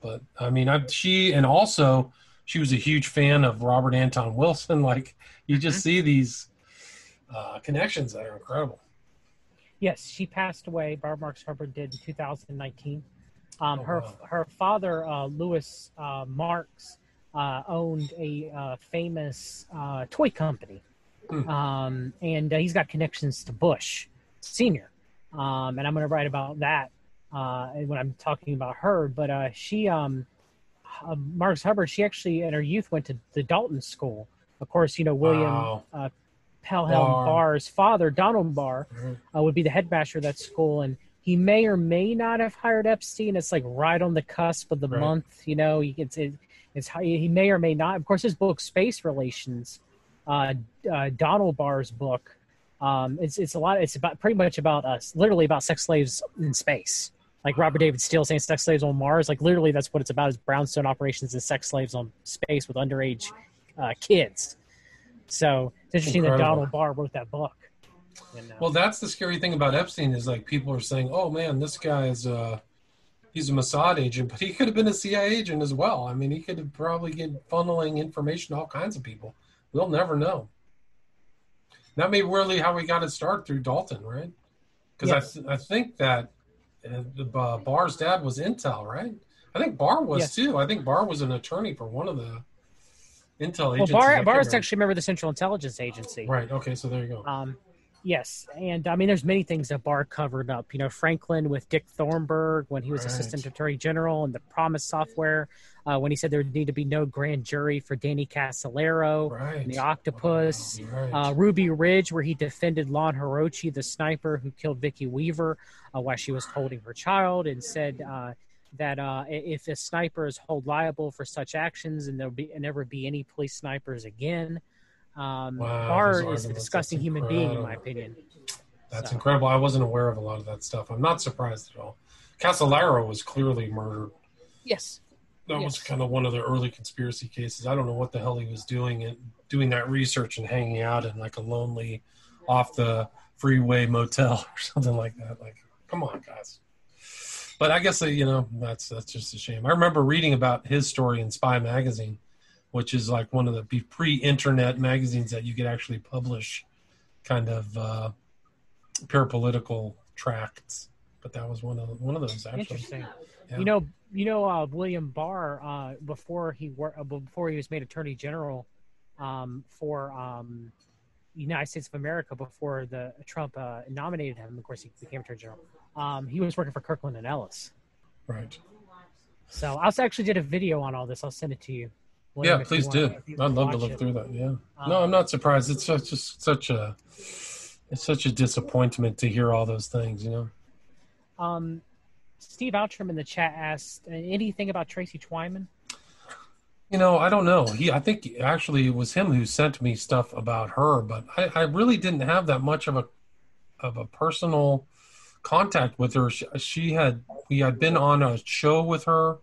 [SPEAKER 1] but I mean, I, she and also she was a huge fan of Robert Anton Wilson. <laughs> Like you just mm-hmm. see these uh, connections that are incredible.
[SPEAKER 2] Yes, she passed away. Barbara Marx Hubbard did in 2019. Um,
[SPEAKER 1] oh,
[SPEAKER 2] her
[SPEAKER 1] wow.
[SPEAKER 2] her father, uh, Louis uh, Marx, uh, owned a uh, famous uh, toy company, hmm. um, and he's got connections to Bush Senior. Um, and I'm going to write about that when I'm talking about her. But she um, uh, Marx Hubbard, she actually in her youth went to the Dalton School. Of course, you know William wow. uh, Pelham Barr. Barr's father, Donald Barr, mm-hmm. uh, would be the headmaster of that school, and he may or may not have hired Epstein. It's like right on the cusp of the right. month, you know. It's it, it's he may or may not. Of course, his book Space Relations, uh, uh, Donald Barr's book. Um, it's it's a lot. It's about pretty much about us, literally about sex slaves in space like Robert David Steele saying sex slaves on Mars. Like literally, that's what it's about: is brownstone operations and sex slaves on space with underage uh, kids. So it's interesting Incredible. that Donald Barr wrote that book.
[SPEAKER 1] And, uh, well, that's the scary thing about Epstein is like people are saying, "Oh man, this guy's uh, he's a Mossad agent, but he could have been a CIA agent as well. I mean, he could have probably get funneling information to all kinds of people. We'll never know." That may really how we got it start through Dalton, right? Because yes. I, th- I think that the uh, Barr's dad was Intel, right? I think Barr was yes. too. I think Barr was an attorney for one of the Intel agencies.
[SPEAKER 2] Well, Barr, Barr is actually a member of the Central Intelligence Agency.
[SPEAKER 1] Right. Okay. So there you go.
[SPEAKER 2] Um, yes, and I mean, there's many things that Barr covered up. You know, Franklin with Dick Thornburgh when he was right. Assistant Attorney General, and the PROMIS software uh, when he said there would need to be no grand jury for Danny Casolaro,
[SPEAKER 1] right.
[SPEAKER 2] the Octopus,
[SPEAKER 1] right.
[SPEAKER 2] uh, Ruby Ridge, where he defended Lon Horiuchi, the sniper who killed Vicki Weaver uh, while she was holding her child, and said uh, that uh, if a sniper is held liable for such actions, and there'll be and never be any police snipers again. Um,
[SPEAKER 1] wow,
[SPEAKER 2] Barr is a disgusting human being, in my opinion.
[SPEAKER 1] That's so. incredible. I wasn't aware of a lot of that stuff. I'm not surprised at all. Casolaro was clearly murdered.
[SPEAKER 2] Yes
[SPEAKER 1] that yes. was kind of one of the early conspiracy cases. I don't know what the hell he was doing and doing that research and hanging out in like a lonely off the freeway motel <laughs> or something like that. Like, come on, guys. But I guess uh, you know that's that's just a shame. I remember reading about his story in Spy magazine, which is like one of the pre-internet magazines that you could actually publish kind of uh, parapolitical tracts. But that was one of one of those actually.
[SPEAKER 2] Interesting. Yeah. You know, you know, uh, William Barr, uh, before he wor- uh, before he was made Attorney General um, for um, United States of America, before the Trump uh, nominated him, of course, he became Attorney General. Um, he was working for Kirkland and Ellis.
[SPEAKER 1] Right.
[SPEAKER 2] So I also actually did a video on all this. I'll send it to you.
[SPEAKER 1] Yeah, please do. I'd love to look it. through that. Yeah. no, I'm not surprised. It's such, just such a It's such a disappointment to hear all those things, you know.
[SPEAKER 2] Um, Steve Outram in the chat asked "Uh, anything about Tracy Twyman.
[SPEAKER 1] You know, I don't know. He, I think actually it was him who sent me stuff about her, but I, I really didn't have that much of a of a personal contact with her. She, she had we had been on a show with her,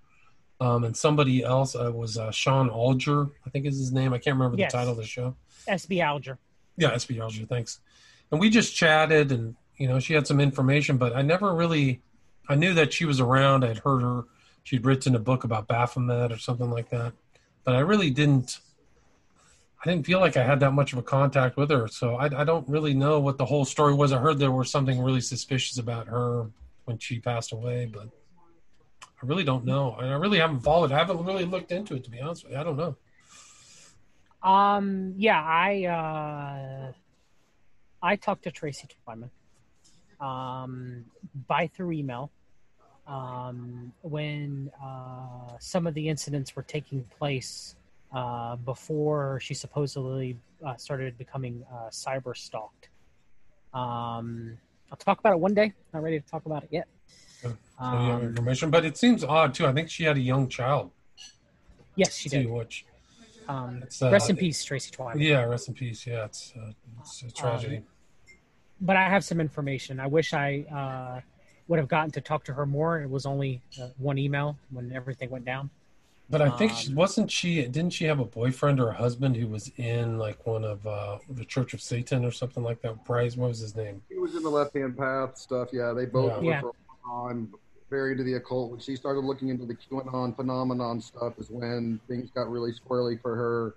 [SPEAKER 1] um, and somebody else uh, was uh, Sean Alger, I think is his name. I can't remember
[SPEAKER 2] Yes.
[SPEAKER 1] the title of the show.
[SPEAKER 2] SB Alger.
[SPEAKER 1] Yeah, SB Alger. Thanks. And we just chatted, and you know, she had some information, but I never really. I knew that she was around. I'd heard her. She'd written a book about Baphomet or something like that, but I really didn't. I didn't feel like I had that much of a contact with her, so I, I don't really know what the whole story was. I heard there was something really suspicious about her when she passed away, but I really don't know. I really haven't followed. I haven't really looked into it to be honest with you. I don't know.
[SPEAKER 2] Um, yeah, I uh, I talked to Tracy Twyman um, by through email um, when uh, some of the incidents were taking place uh, before she supposedly uh, started becoming uh, cyber stalked. Um, I'll talk about it one day. Not ready to talk about it yet.
[SPEAKER 1] So you have
[SPEAKER 2] Um,
[SPEAKER 1] information, but it seems odd too. I think she had a young child.
[SPEAKER 2] Yes, she
[SPEAKER 1] too,
[SPEAKER 2] did.
[SPEAKER 1] which
[SPEAKER 2] Um,
[SPEAKER 1] It's, uh,
[SPEAKER 2] rest in peace, Tracy Twyman.
[SPEAKER 1] Yeah, rest in peace. Yeah, it's, uh, it's a tragedy.
[SPEAKER 2] but I have some information. I wish I uh, would have gotten to talk to her more. It was only uh, one email when everything went down.
[SPEAKER 1] but I think she
[SPEAKER 2] um,
[SPEAKER 1] wasn't she. Didn't she have a boyfriend or a husband who was in like one of uh, the Church of Satan or something like that? Bryce, what was his name?
[SPEAKER 3] He was in the left hand path stuff. Yeah, they both
[SPEAKER 1] Yeah.
[SPEAKER 3] were
[SPEAKER 2] Yeah.
[SPEAKER 3] for on very into the occult. When she started looking into the QAnon phenomenon stuff, is when things got really squirrely for her.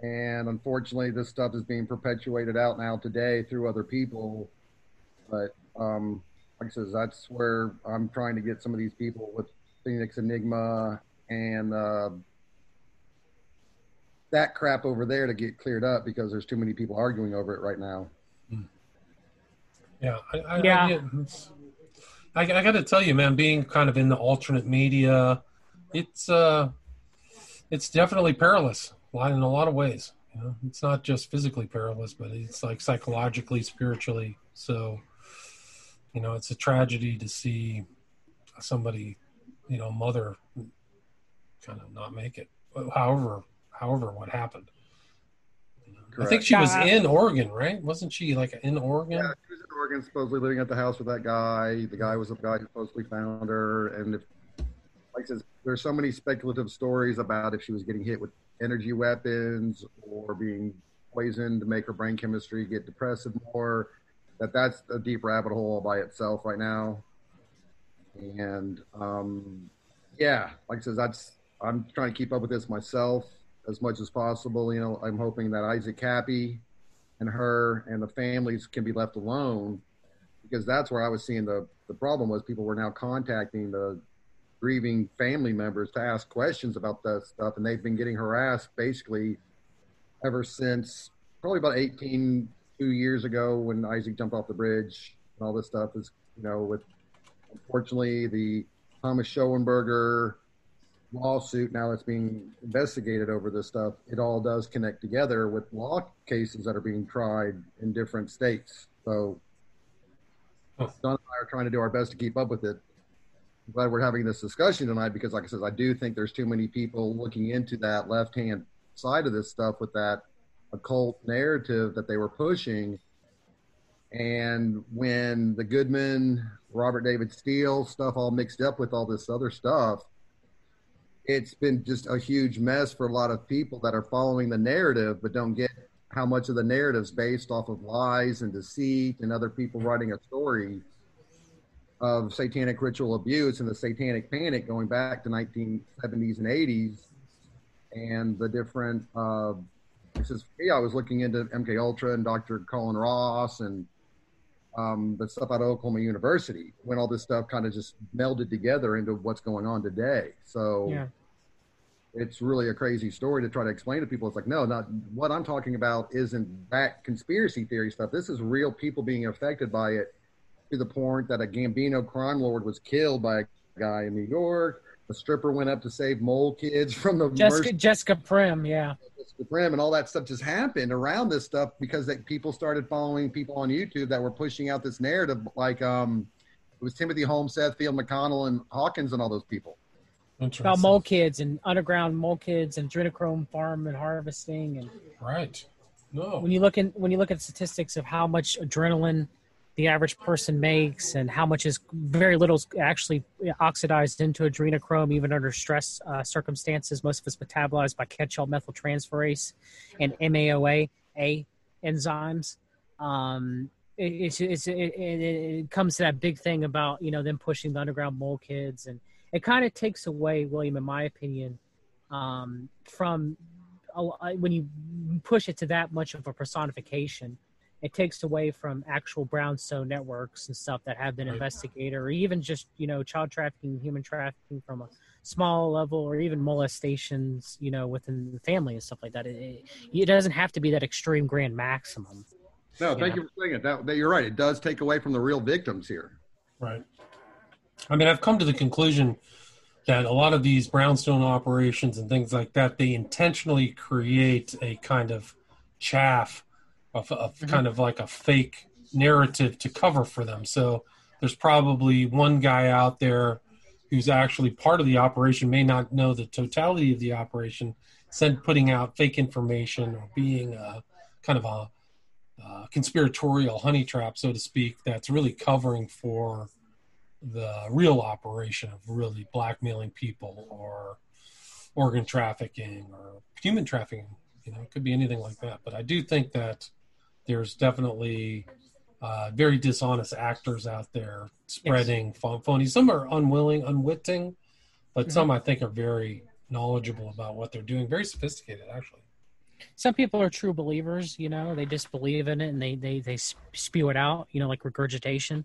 [SPEAKER 3] And unfortunately, this stuff is being perpetuated out now today through other people. But um, like I said, that's where I'm trying to get some of these people with Phoenix Enigma and uh, that crap over there to get cleared up because there's too many people arguing over it right now.
[SPEAKER 1] Yeah, I, I,
[SPEAKER 2] Yeah.
[SPEAKER 1] I, get- it's- I, I got to tell you, man, being kind of in the alternate media, it's uh, it's definitely perilous in a lot of ways. You know, it's not just physically perilous, but it's like psychologically, spiritually. So, you know, it's a tragedy to see somebody, you know, mother, kind of not make it. However, however, what happened. I think she was in Oregon, right? Wasn't she like in Oregon?
[SPEAKER 3] Yeah, supposedly living at the house with that guy. The guy was the guy who supposedly found her. And if, like I said, there's so many speculative stories about if she was getting hit with energy weapons or being poisoned to make her brain chemistry get depressive more. That that's a deep rabbit hole all by itself right now. And um, yeah, like I said, that's I'm trying to keep up with this myself as much as possible. You know, I'm hoping that Isaac Kappy and her and the families can be left alone because that's where I was seeing the the problem was people were now contacting the grieving family members to ask questions about that stuff and they've been getting harassed basically ever since probably about 18 two years ago when Isaac jumped off the bridge and all this stuff is you know with unfortunately the Thomas Schoenberger lawsuit now that's being investigated over this stuff, it all does connect together with law cases that are being tried in different states. So
[SPEAKER 1] Oh.
[SPEAKER 3] Don and I are trying to do our best to keep up with it. I'm glad we're having this discussion tonight because, like I said, I do think there's too many people looking into that left hand side of this stuff with that occult narrative that they were pushing. And when the Goodman, Robert David Steele stuff all mixed up with all this other stuff, it's been just a huge mess for a lot of people that are following the narrative but don't get how much of the narrative's based off of lies and deceit and other people writing a story of satanic ritual abuse and the satanic panic going back to 1970s and 80s and the different uh this is yeah i was looking into mk ultra and dr colin ross and um, the stuff out of oklahoma university when all this stuff kind of just melded together into what's going on today so
[SPEAKER 2] Yeah.
[SPEAKER 3] It's really a crazy story to try to explain to people. It's like, no, not what I'm talking about isn't that conspiracy theory stuff. This is real people being affected by it to the point that a Gambino crime lord was killed by a guy in New York. a stripper went up to save mole kids from the
[SPEAKER 2] Jessica Jessica Prim, yeah.
[SPEAKER 3] Jessica Prim and all that stuff just happened around this stuff because that people started following people on YouTube that were pushing out this narrative, like um, it was Timothy Holmes, Seth Field, McConnell, and Hawkins, and all those people.
[SPEAKER 2] About mole kids and underground mole kids and adrenochrome farm and harvesting and
[SPEAKER 1] Right. No.
[SPEAKER 2] when you look in when you look at statistics of how much adrenaline the average person makes and how much is very little is actually oxidized into adrenochrome even under stress uh, circumstances most of it's metabolized by catechol methyltransferase and MAOA A enzymes um, it, it's, it's, it, it, it comes to that big thing about you know them pushing the underground mole kids and it kind of takes away william in my opinion um, from a, when you push it to that much of a personification, it takes away from actual brownstone networks and stuff that have been
[SPEAKER 1] Right.
[SPEAKER 2] investigated, or even just you know child trafficking, human trafficking from a small level, or even molestations, you know, within the family and stuff like that. It, it, it doesn't have to be that extreme grand maximum.
[SPEAKER 3] No, thank
[SPEAKER 2] Yeah.
[SPEAKER 3] you for saying it. That, that you're right. It does take away from the real victims here.
[SPEAKER 1] Right. I mean, I've come to the conclusion that a lot of these brownstone operations and things like that, they intentionally create a kind of chaff of, of kind of like a fake narrative to cover for them. So there's probably one guy out there who's actually part of the operation may not know the totality of the operation, send putting out fake information or being a kind of a uh, conspiratorial honey trap, so to speak, that's really covering for the real operation of really blackmailing people or organ trafficking or human trafficking. You know, it could be anything like that. But I do think that there's definitely uh, very dishonest actors out there spreading phon- phony. Some are unwilling, unwitting, but some I think are very knowledgeable about what they're doing. Very sophisticated, actually.
[SPEAKER 2] Some people are true believers, you know, they just believe in it and they they they spew it out, you know, like regurgitation.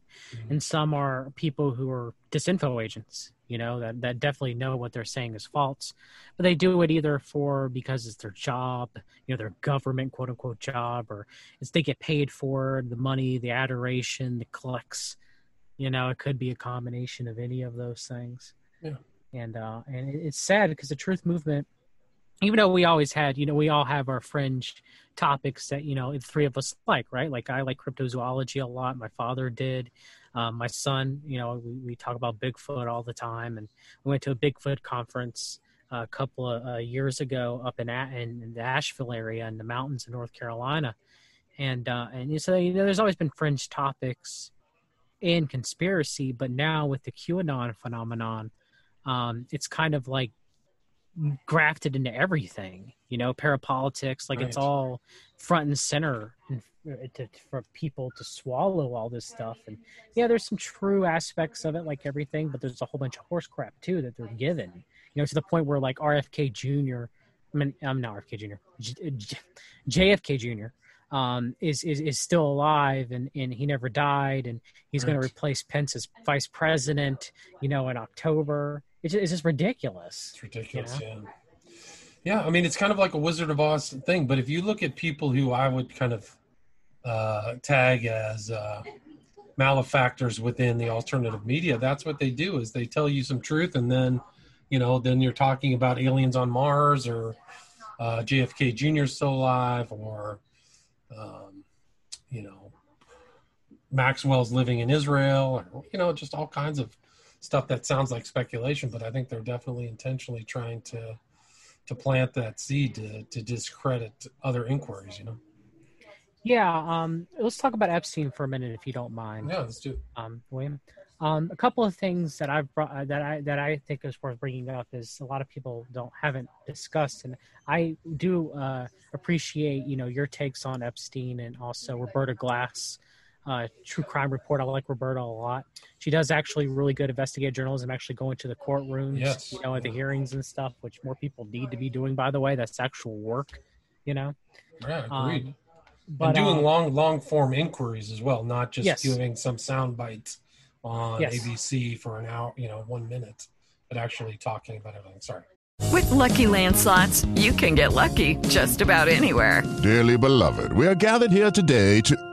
[SPEAKER 2] And some are people who are disinfo agents, you know, that that definitely know what they're saying is false, but they do it either for because it's their job, you know, their government quote unquote job, or it's they get paid for the money, the adoration, the clicks. You know, it could be a combination of any of those things.
[SPEAKER 1] Yeah.
[SPEAKER 2] And uh, and it's sad because the truth movement even though we always had, you know, we all have our fringe topics that, you know, the three of us like, right? Like I like cryptozoology a lot. My father did. Um, my son, you know, we, we talk about Bigfoot all the time. And we went to a Bigfoot conference uh, a couple of uh, years ago up in, A- in, in the Asheville area in the mountains of North Carolina. And, uh, and so, you know, there's always been fringe topics in conspiracy, but now with the QAnon phenomenon, um, it's kind of like grafted into everything you know parapolitics like it's all front and center and to, for people to swallow all this stuff. And yeah there's some true aspects of it like everything but there's a whole bunch of horse crap too that they're given you know to the point where like rfk jr i mean i'm not rfk jr J- J- jfk jr um, is, is is still alive and, and he never died and he's going to replace Pence as vice president, you know, in October. It's just, it's just ridiculous.
[SPEAKER 1] It's ridiculous, yeah. Yeah, I mean, it's kind of like a Wizard of Oz thing, but if you look at people who I would kind of uh, tag as uh, malefactors within the alternative media, that's what they do is they tell you some truth, and then, you know, then you're talking about aliens on Mars or uh, JFK Jr. still alive or, um, you know, Maxwell's living in Israel or, you know, just all kinds of stuff that sounds like speculation, but I think they're definitely intentionally trying to to plant that seed to, to discredit other inquiries, you know.
[SPEAKER 2] Yeah, um, let's talk about Epstein for a minute, if you don't mind,
[SPEAKER 1] Yeah, let's do it.
[SPEAKER 2] um, William. Um, a couple of things that I've brought uh, that I that I think is worth bringing up is a lot of people don't haven't discussed, and I do uh, appreciate you know your takes on Epstein and also Roberta Glass, uh, true crime report. I like Roberta a lot. She does actually really good investigative journalism, actually going to the courtrooms,
[SPEAKER 1] Yes.
[SPEAKER 2] you know, at the hearings and stuff, which more people need to be doing. By the way, that's actual work, you know.
[SPEAKER 1] Yeah,
[SPEAKER 2] Um,
[SPEAKER 1] agreed.
[SPEAKER 2] But
[SPEAKER 1] and doing
[SPEAKER 2] um,
[SPEAKER 1] long long form inquiries as well, not just
[SPEAKER 2] Yes.
[SPEAKER 1] giving some sound bites on
[SPEAKER 2] Yes.
[SPEAKER 1] ABC for an hour, you know, one minute, but actually talking about everything. Sorry.
[SPEAKER 4] With Lucky Land slots, you can get lucky just about anywhere.
[SPEAKER 5] Dearly beloved, we are gathered here today to.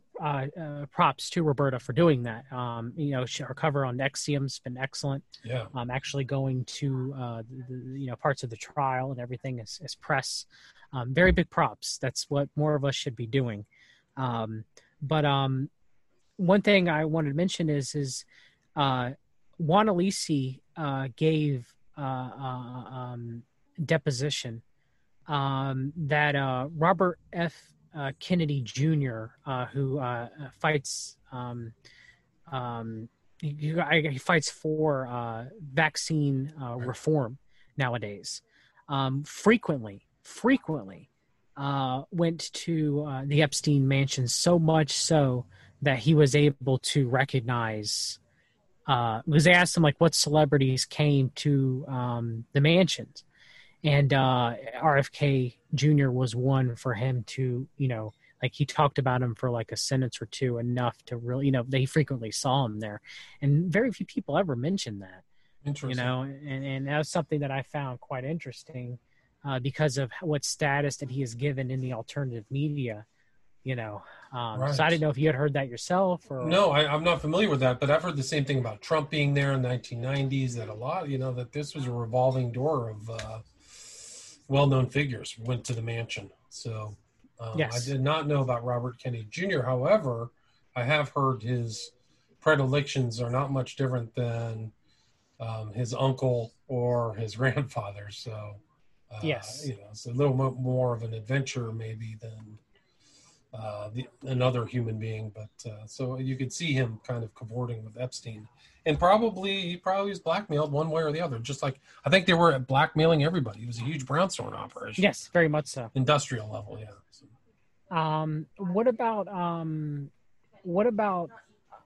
[SPEAKER 2] uh, uh, props to Roberta for doing that. Um, you know, she, her cover on NXIVM's been excellent.
[SPEAKER 1] Yeah.
[SPEAKER 2] Um, actually going to uh, the, the, you know parts of the trial and everything as, as press. Um, very big props. That's what more of us should be doing. Um, but um, one thing I wanted to mention is is uh, Juan Alessi uh, gave uh, uh, um, deposition um, that uh, Robert F. Uh, Kennedy Jr., uh, who uh, fights um, um, he, he, fights for uh, vaccine uh, reform nowadays. Um, frequently, frequently uh, went to the Epstein mansion so much so that he was able to recognize. because they asked him like what celebrities came to um, the mansions, and uh, RFK Jr. was one for him to, you know, like he talked about him for like a sentence or two, enough to really, you know, they frequently saw him there, and very few people ever mentioned that.
[SPEAKER 1] Interesting.
[SPEAKER 2] You know, and and that was something that I found quite interesting uh, because of what status that he is given in the alternative media. You know, um,
[SPEAKER 1] Right.
[SPEAKER 2] so I didn't know if you had heard that yourself or
[SPEAKER 1] No, I, I'm not familiar with that, but I've heard the same thing about Trump being there in the 1990s. That a lot, you know, that this was a revolving door of uh, well-known figures went to the mansion. So um,
[SPEAKER 2] Yes.
[SPEAKER 1] I did not know about Robert Kennedy Jr. However, I have heard his predilections are not much different than um, his uncle or his <laughs> grandfather. So uh,
[SPEAKER 2] Yes.
[SPEAKER 1] you know, it's a little more of an adventure maybe than uh, the, another human being. But uh, so you could see him kind of cavorting with Epstein, and probably he probably was blackmailed one way or the other. Just like I think they were blackmailing everybody. It was a huge brownstone operation.
[SPEAKER 2] yes, very much so.
[SPEAKER 1] industrial level. Yeah. So,
[SPEAKER 2] Um, what about um, what about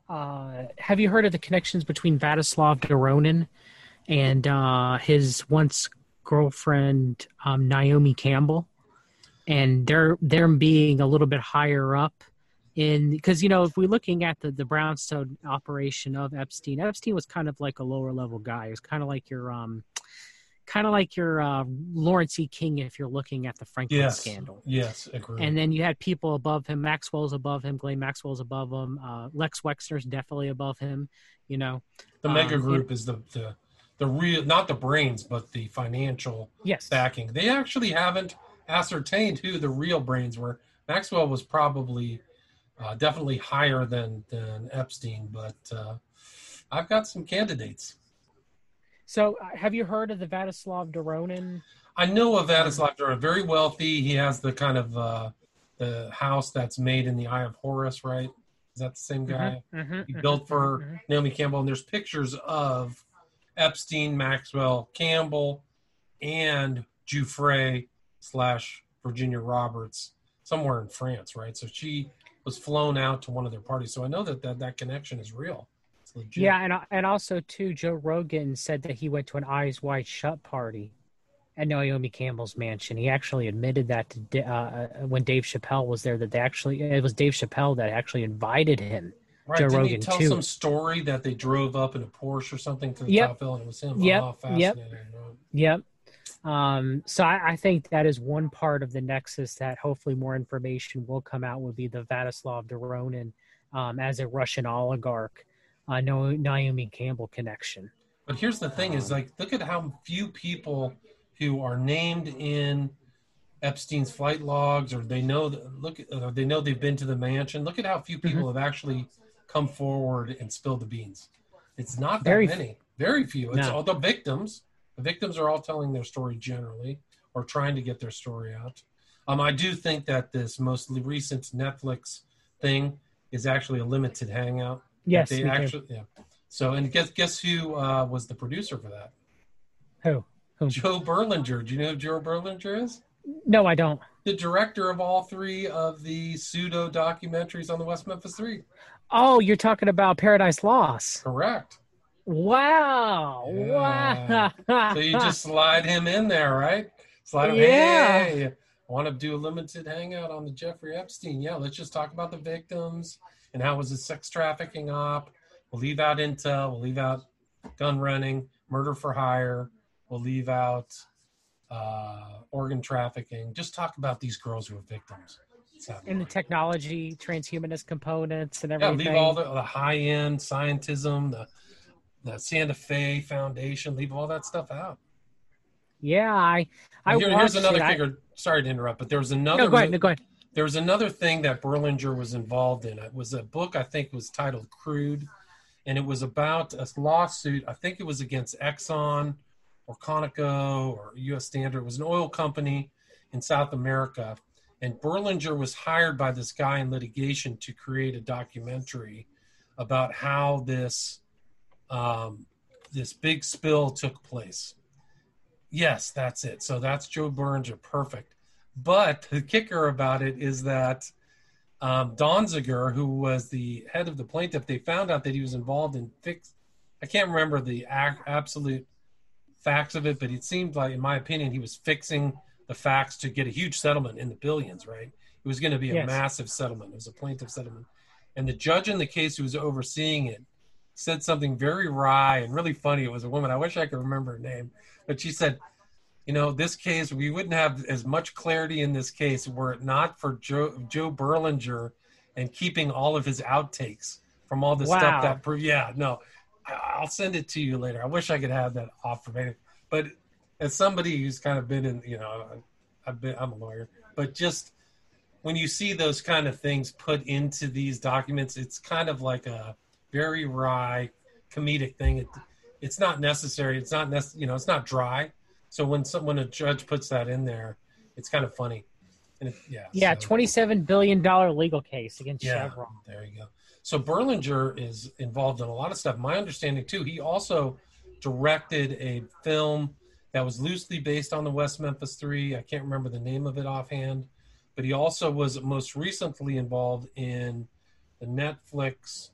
[SPEAKER 2] uh, have you heard of the connections between Vladislav Doronin and uh, his once girlfriend um, Naomi Campbell, and they're them being a little bit higher up in because you know if we're looking at the the brownstone operation of Epstein, Epstein was kind of like a lower level guy. He was kind of like your um, kind of like your uh, Lawrence E. King if you're looking at the Franklin
[SPEAKER 1] yes.
[SPEAKER 2] scandal.
[SPEAKER 1] Yes. Agreed.
[SPEAKER 2] And then you had people above him. Maxwell's above him. Ghislaine Maxwell's above him. Uh, Lex Wexner's definitely above him. You know.
[SPEAKER 1] the mega
[SPEAKER 2] um,
[SPEAKER 1] group is the the the real not the brains but the financial
[SPEAKER 2] Yes.
[SPEAKER 1] backing. They actually haven't ascertained who the real brains were. Maxwell was probably uh, definitely higher than than Epstein, but uh, I've got some candidates.
[SPEAKER 2] So, uh, have you heard of the Vladislav Doronin?
[SPEAKER 1] I know of Vladislav Doronin, very wealthy. He has the kind of uh, the house that's made in the Eye of Horus, right? Is that the same guy?
[SPEAKER 2] Mhm,
[SPEAKER 1] He
[SPEAKER 2] mhm,
[SPEAKER 1] built for
[SPEAKER 2] mhm.
[SPEAKER 1] Naomi Campbell, and there's pictures of Epstein, Maxwell, Campbell, and Giuffre slash Virginia Roberts somewhere in France, right? So she was flown out to one of their parties. So I know that that, that connection is real. It's legit.
[SPEAKER 2] Yeah, and and also too, Joe Rogan said that he went to an Eyes Wide Shut party at Naomi Campbell's mansion. He actually admitted that to, uh, uh, when Dave Chappelle was there that they actually it was Dave Chappelle that actually invited him.
[SPEAKER 1] Right.
[SPEAKER 2] Joe
[SPEAKER 1] Didn't
[SPEAKER 2] Rogan
[SPEAKER 1] he tell
[SPEAKER 2] too.
[SPEAKER 1] some story that they drove up in a Porsche or something to the
[SPEAKER 2] Yep.
[SPEAKER 1] top hill and it was him?
[SPEAKER 2] Yep.
[SPEAKER 1] Oh,
[SPEAKER 2] Yep.
[SPEAKER 1] right.
[SPEAKER 2] Yep. Um, so I, I think that is one part of the nexus that hopefully more information will come out. Would be the Vladislav Doronin um, as a Russian oligarch, uh, no Naomi Campbell connection.
[SPEAKER 1] But here's the thing: is like look at how few people who are named in Epstein's flight logs, or they know look, uh, they know they've been to the mansion. Look at how few people
[SPEAKER 2] Mm-hmm.
[SPEAKER 1] have actually come forward and spilled the beans. It's not that
[SPEAKER 2] Very
[SPEAKER 1] many, very few. It's
[SPEAKER 2] No.
[SPEAKER 1] all the victims. The victims are all telling their story generally, or trying to get their story out. Um, I do think that this most recent Netflix thing is actually a limited hangout.
[SPEAKER 2] Yes,
[SPEAKER 1] they actually, yeah. So, and guess guess who uh, was the producer for that?
[SPEAKER 2] Who? Who?
[SPEAKER 1] Joe Berlinger. Do you know who Joe Berlinger is?
[SPEAKER 2] No, I don't.
[SPEAKER 1] The director of all three of the pseudo documentaries on the West Memphis Three.
[SPEAKER 2] Oh, you're talking about Paradise Lost.
[SPEAKER 1] Correct.
[SPEAKER 2] Wow!
[SPEAKER 1] Yeah.
[SPEAKER 2] Wow!
[SPEAKER 1] So you just <laughs> slide him in there, right? Slide him.
[SPEAKER 2] Yeah.
[SPEAKER 1] Hey, want to do a limited hangout on the Jeffrey Epstein? Yeah, let's just talk about the victims and how was a sex trafficking op. We'll leave out intel. We'll leave out gun running, murder for hire. We'll leave out uh, organ trafficking. Just talk about these girls who are victims.
[SPEAKER 2] And the technology, transhumanist components, and everything.
[SPEAKER 1] Yeah, leave all the, the high end scientism, the the Santa Fe Foundation, leave all that stuff out.
[SPEAKER 2] Yeah, I. I
[SPEAKER 1] here- here's another
[SPEAKER 2] it. I-
[SPEAKER 1] figure. Sorry to interrupt, but there was another.
[SPEAKER 2] No, go ahead. No, go ahead.
[SPEAKER 1] There was another thing that Berlinger was involved in. It was a book I think was titled Crude, and it was about a lawsuit. I think it was against Exxon or Conoco or U.S. Standard. It was an oil company in South America, and Berlinger was hired by this guy in litigation to create a documentary about how this um, this big spill took place. Yes, that's it. So that's Joe Berlinger, perfect. But the kicker about it is that um, Donziger, who was the head of the plaintiff, they found out that he was involved in fix. I can't remember the ac- absolute facts of it, but it seemed like, in my opinion, he was fixing the facts to get a huge settlement in the billions. Right? It was going to be a
[SPEAKER 2] Yes.
[SPEAKER 1] massive settlement. It was a plaintiff settlement, and the judge in the case who was overseeing it said something very wry and really funny. It was a woman. I wish I could remember her name, but she said, "You know, this case we wouldn't have as much clarity in this case were it not for Joe Joe Berlinger and keeping all of his outtakes from all the
[SPEAKER 2] Wow.
[SPEAKER 1] stuff that yeah no I- I'll send it to you later. I wish I could have that off verbatim, but as somebody who's kind of been in you know I've been I'm a lawyer, but just when you see those kind of things put into these documents, it's kind of like a very wry comedic thing. It, it's not necessary. It's not nec- you know, it's not dry. So when someone a judge puts that in there, it's kind of funny. And it, yeah,
[SPEAKER 2] Yeah,
[SPEAKER 1] so-
[SPEAKER 2] twenty-seven billion dollar legal case against
[SPEAKER 1] yeah,
[SPEAKER 2] Chevron.
[SPEAKER 1] there you go. So Berlinger is involved in a lot of stuff. My understanding too, he also directed a film that was loosely based on the West Memphis Three. I can't remember the name of it offhand, but he also was most recently involved in the Netflix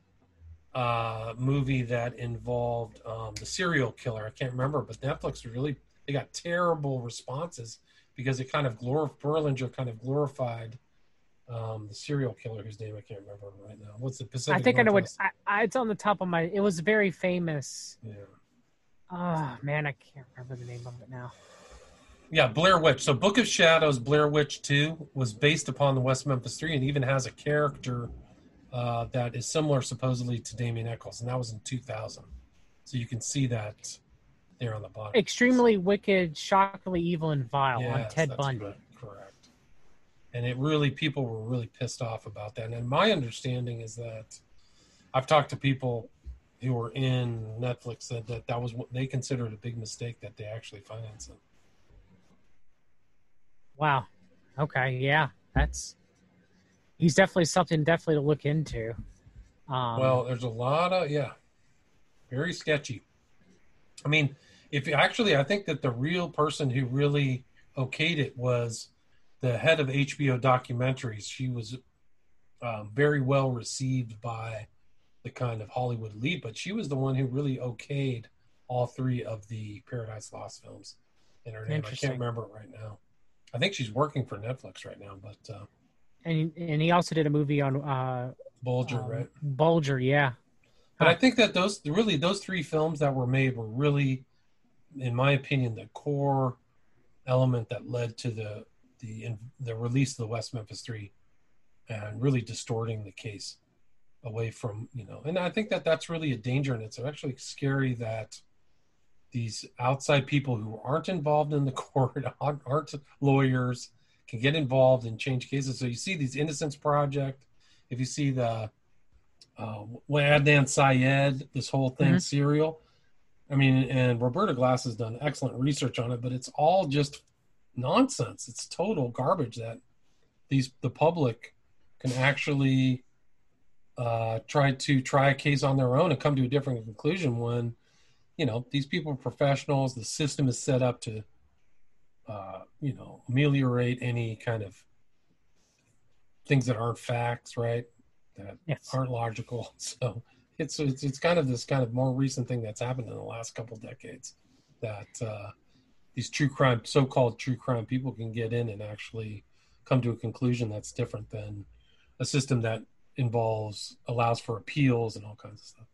[SPEAKER 1] uh, movie that involved um, the serial killer. I can't remember, but Netflix really they got terrible responses because it kind of glor Berlinger kind of glorified um, the serial killer whose name I can't remember right now. What's the Pacific?
[SPEAKER 2] I think I know what. I, I, it's on the top of my. It was very famous.
[SPEAKER 1] Yeah.
[SPEAKER 2] Oh man, I can't remember the name of it now.
[SPEAKER 1] Yeah, Blair Witch. So Book of Shadows, Blair Witch 2 was based upon the West Memphis 3 and even has a character uh, that is similar supposedly to Damien Echols, and that was in 2000. So you can see that there on the bottom.
[SPEAKER 2] Extremely wicked, shockingly evil, and vile on Ted Bundy.
[SPEAKER 1] Correct, correct. And it really, people were really pissed off about that. And my understanding is that I've talked to people who were in Netflix that that, that was what they considered a big mistake that they actually financed it.
[SPEAKER 2] Wow. Okay. Yeah, that's. He's definitely something definitely to look into. Um,
[SPEAKER 1] well, there's a lot of yeah, very sketchy. I mean, if you- actually, I think that the real person who really okayed it was the head of HBO documentaries. She was um, very well received by the kind of Hollywood elite, but she was the one who really okayed all three of the Paradise Lost films. In her name, I can't remember it right now. I think she's working for Netflix right now, but uh,
[SPEAKER 2] and and he also did a movie on uh,
[SPEAKER 1] Bulger,
[SPEAKER 2] um,
[SPEAKER 1] right?
[SPEAKER 2] Bulger, yeah.
[SPEAKER 1] But I think that those really those three films that were made were really, in my opinion, the core element that led to the the the release of the West Memphis Three, and really distorting the case away from you know. And I think that that's really a danger, and it's actually scary that these outside people who aren't involved in the <laughs> court, aren't lawyers, can get involved and change cases. So you see these Innocence Project, if you see the uh, Adnan Syed, this whole thing, mm-hmm. serial. I mean, and Roberta Glass has done excellent research on it, but it's all just nonsense. It's total garbage that these the public can actually uh, try to try a case on their own and come to a different conclusion when you know these people are professionals. The system is set up to uh, you know ameliorate any kind of things that aren't facts, right? That yes. aren't logical. <laughs> So it's, it's it's kind of this kind of more recent thing that's happened in the last couple decades that uh, these true crime, so-called true crime people can get in and actually come to a conclusion that's different than a system that involves allows for appeals and all kinds of stuff.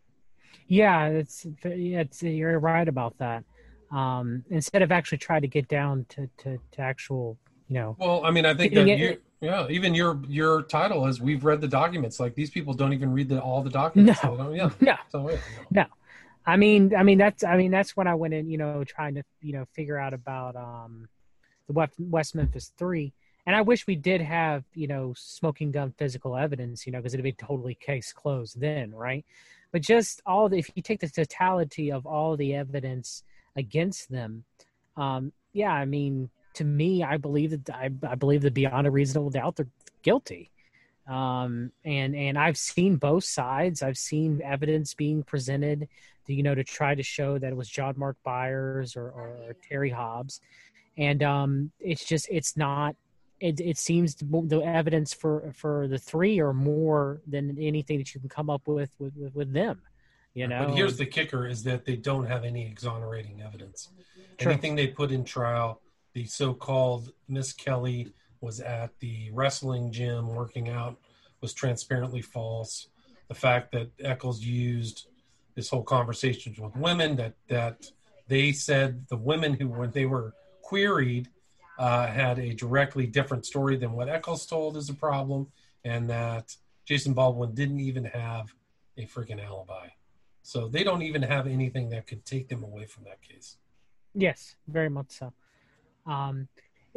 [SPEAKER 2] Yeah, it's it's you're right about that. Um, instead of actually trying to get down to, to, to actual, you know.
[SPEAKER 1] Well, I mean, I think that you, yeah, even your your title is we've read the documents. Like these people don't even read the, all the documents. <laughs>
[SPEAKER 2] No,
[SPEAKER 1] so yeah,
[SPEAKER 2] no, so, yeah, no. no. I mean, I mean that's I mean that's when I went in, you know, trying to you know figure out about um, the West Memphis Three, and I wish we did have you know smoking gun physical evidence, you know, because it'd be totally case closed then, right? But just all the if you take the totality of all the evidence against them, um, yeah, I mean, to me, I believe that I, I believe that beyond a reasonable doubt they're guilty um, and and I've seen both sides. I've seen evidence being presented, to, you know, to try to show that it was John Mark Byers or, or, or Terry Hobbs, and um, it's just it's not. It, it seems the evidence for for the three are more than anything that you can come up with with, with, with them. You know,
[SPEAKER 1] but here's the kicker: is that they don't have any exonerating evidence. Anything they put in trial, the so-called Misskelley was at the wrestling gym working out was transparently false. The fact that Echols used this whole conversation with women that that they said the women who when they were queried uh, had a directly different story than what Echols told is a problem, and that Jason Baldwin didn't even have a freaking alibi. So they don't even have anything that could take them away from that case.
[SPEAKER 2] Yes, very much so. Um,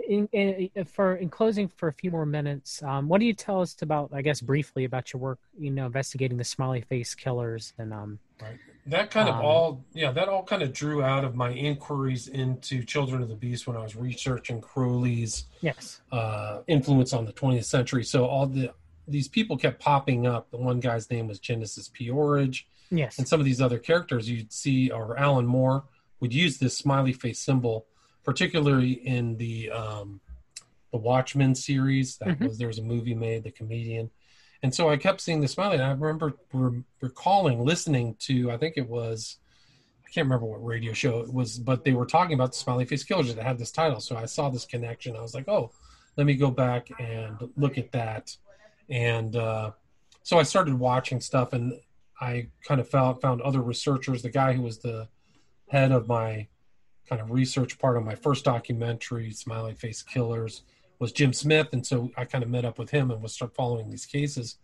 [SPEAKER 2] in, in, for in closing for a few more minutes, um, what do you tell us about, I guess, briefly about your work, you know, investigating the smiley face killers and um,
[SPEAKER 1] right. That kind of um, all, yeah, that all kind of drew out of my inquiries into Children of the Beast when I was researching Crowley's
[SPEAKER 2] yes
[SPEAKER 1] uh, influence on the 20th century. So all the these people kept popping up. The one guy's name was Genesis P-Orridge.
[SPEAKER 2] Yes,
[SPEAKER 1] and some of these other characters you'd see, or Alan Moore would use this smiley face symbol particularly in the um, the Watchmen series. That mm-hmm. was there was a movie made, The Comedian, and so I kept seeing the smiley. And I remember re- recalling listening to I think it was I can't remember what radio show it was, but they were talking about the smiley face killers that had this title. So I saw this connection. I was like, oh, let me go back and look at that. And uh, so I started watching stuff, and I kind of found found other researchers. The guy who was the head of my kind of research part of my first documentary, Smiley Face Killers, was Jim Smith. And so I kind of met up with him and was start following these cases.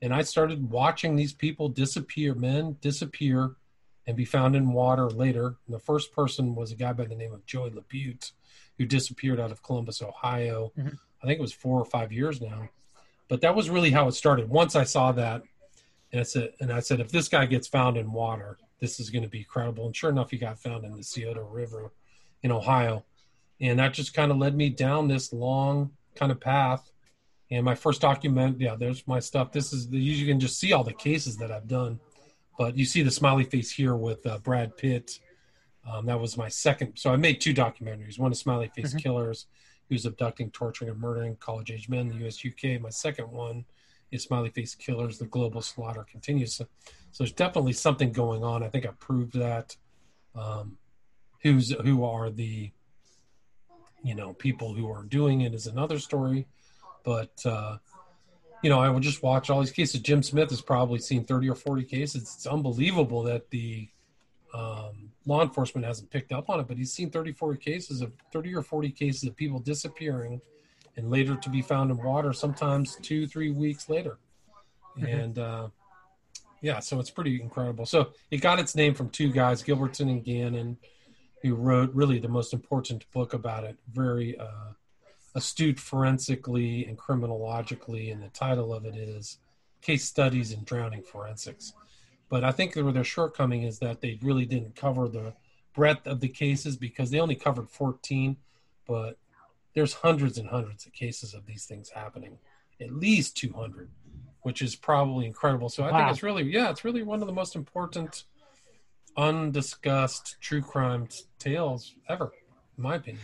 [SPEAKER 1] And I started watching these people disappear, men disappear and be found in water later. And the first person was a guy by the name of Joey Labute, who disappeared out of Columbus, Ohio. Mm-hmm. I think it was four or five years now. But that was really how it started. Once I saw that, and I said, and I said, if this guy gets found in water, this is going to be credible. And sure enough, he got found in the Scioto River in Ohio. And that just kind of led me down this long kind of path. And my first document, yeah, there's my stuff. This is the, you can just see all the cases that I've done. But you see the smiley face here with uh, Brad Pitt. Um, that was my second. So I made two documentaries. One is Smiley Face mm-hmm. Killers, who's abducting, torturing, and murdering college age men in the US UK. My second one is Smiley Face Killers, the global slaughter continues. So, so there's definitely something going on. I think I proved that. Um, who's who are the you know people who are doing it is another story, but uh, you know I would just watch all these cases. Jim Smith has probably seen 30 or 40 cases. It's unbelievable that the um, law enforcement hasn't picked up on it, but he's seen 34 cases of 30 or 40 cases of people disappearing and later to be found in water, sometimes two, three weeks later.
[SPEAKER 2] Mm-hmm.
[SPEAKER 1] And uh, yeah, so it's pretty incredible. So it got its name from two guys, Gilbertson and Gannon, who wrote really the most important book about it. Very uh, astute forensically and criminologically, and the title of it is Case Studies in Drowning Forensics. But I think their, their shortcoming is that they really didn't cover the breadth of the cases because they only covered 14, but there's hundreds and hundreds of cases of these things happening, at least 200, which is probably incredible. So I
[SPEAKER 2] Wow.
[SPEAKER 1] think it's really, yeah, it's really one of the most important undiscussed true crime tales ever, in my opinion.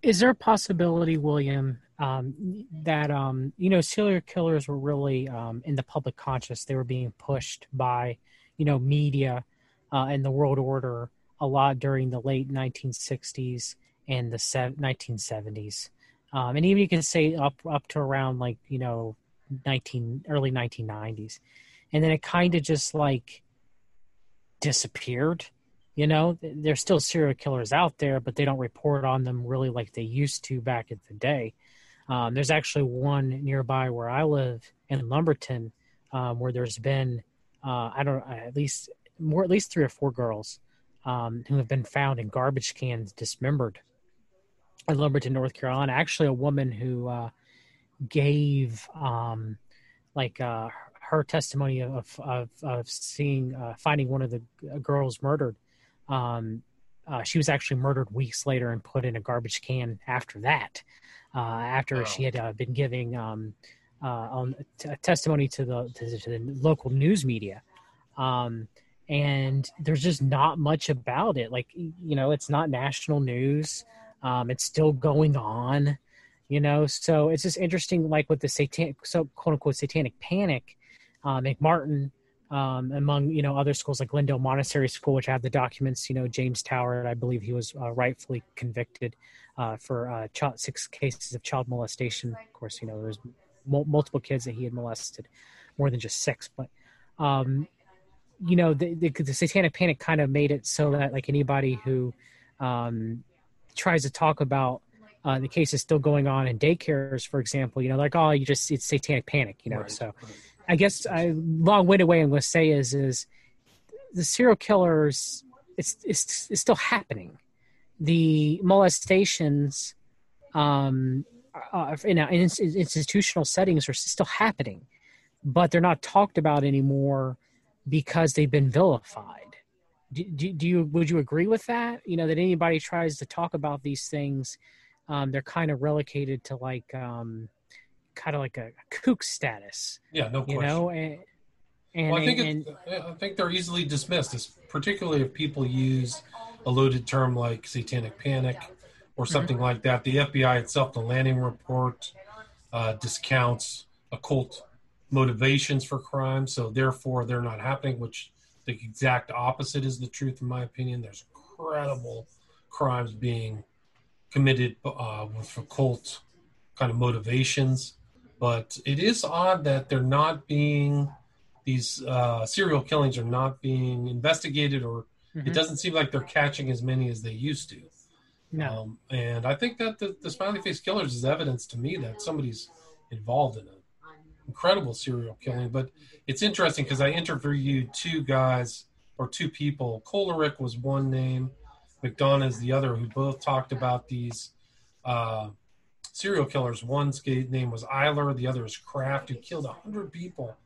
[SPEAKER 2] Is there a possibility, William, um, that um, you know serial killers were really um, in the public conscious? They were being pushed by, you know, media uh, and the world order a lot during the late 1960s and the se- 1970s, um, and even you can say up up to around like you know 19 early 1990s, and then it kind of just like disappeared. You know, there's still serial killers out there, but they don't report on them really like they used to back in the day. Um, there's actually one nearby where I live in Lumberton, um, where there's been, uh, I don't know, at least more, at least three or four girls um, who have been found in garbage cans dismembered in Lumberton, North Carolina. Actually, a woman who uh, gave um, like uh, her testimony of of, of seeing uh, finding one of the girls murdered. Um, uh, she was actually murdered weeks later and put in a garbage can after that. Uh, after she had uh, been giving um, uh, on t- testimony to the to, the- to the local news media, um, and there's just not much about it. Like you know, it's not national news. Um, it's still going on you know? So it's just interesting like with the satanic so quote unquote satanic panic uh, mcmartin um, among you know other schools like glendale Montessori school which have the documents you know james Toward i believe he was uh, rightfully convicted uh, for uh, child, six cases of child molestation. Of course you know there was mul- multiple kids that he had molested more than just six but um, you know the, the, the satanic panic kind of made it so that like anybody who um, tries to talk about uh, the case is still going on in daycares, for example, you know, like, oh, you just, it's satanic panic, you know?
[SPEAKER 1] Right,
[SPEAKER 2] So I guess I long winded way I'm going to say is, is the serial killers, it's, it's, it's still happening. The molestations, um, uh, in, in ins- institutional settings are still happening, but they're not talked about anymore because they've been vilified. Do, do, do you would you agree with that? You know that anybody tries to talk about these things, um, they're kind of relegated to like um, kind of like a kook status.
[SPEAKER 1] Yeah, no
[SPEAKER 2] You
[SPEAKER 1] question.
[SPEAKER 2] know, and, and,
[SPEAKER 1] well, I think
[SPEAKER 2] and-
[SPEAKER 1] yeah, I think they're easily dismissed, particularly if people use a loaded term like satanic panic or
[SPEAKER 2] Mm-hmm.
[SPEAKER 1] something like that. The FBI itself, the Lanning report, uh, discounts occult motivations for crime, so therefore they're not happening. Which the exact opposite is the truth, in my opinion. There's incredible crimes being committed uh, with occult kind of motivations, but it is odd that they're not being these uh, serial killings are not being investigated, or it
[SPEAKER 2] Mhm.
[SPEAKER 1] doesn't seem like they're catching as many as they used to.
[SPEAKER 2] no.
[SPEAKER 1] Um, and I think that the, the smiley face killers is evidence to me that somebody's involved in an incredible serial killing. But it's interesting because I interviewed two guys or two people. Kolarik was one name, McDonough is the other, who both talked about these uh, serial killers. One's name was Eyler, the other is Kraft, who killed 100 people.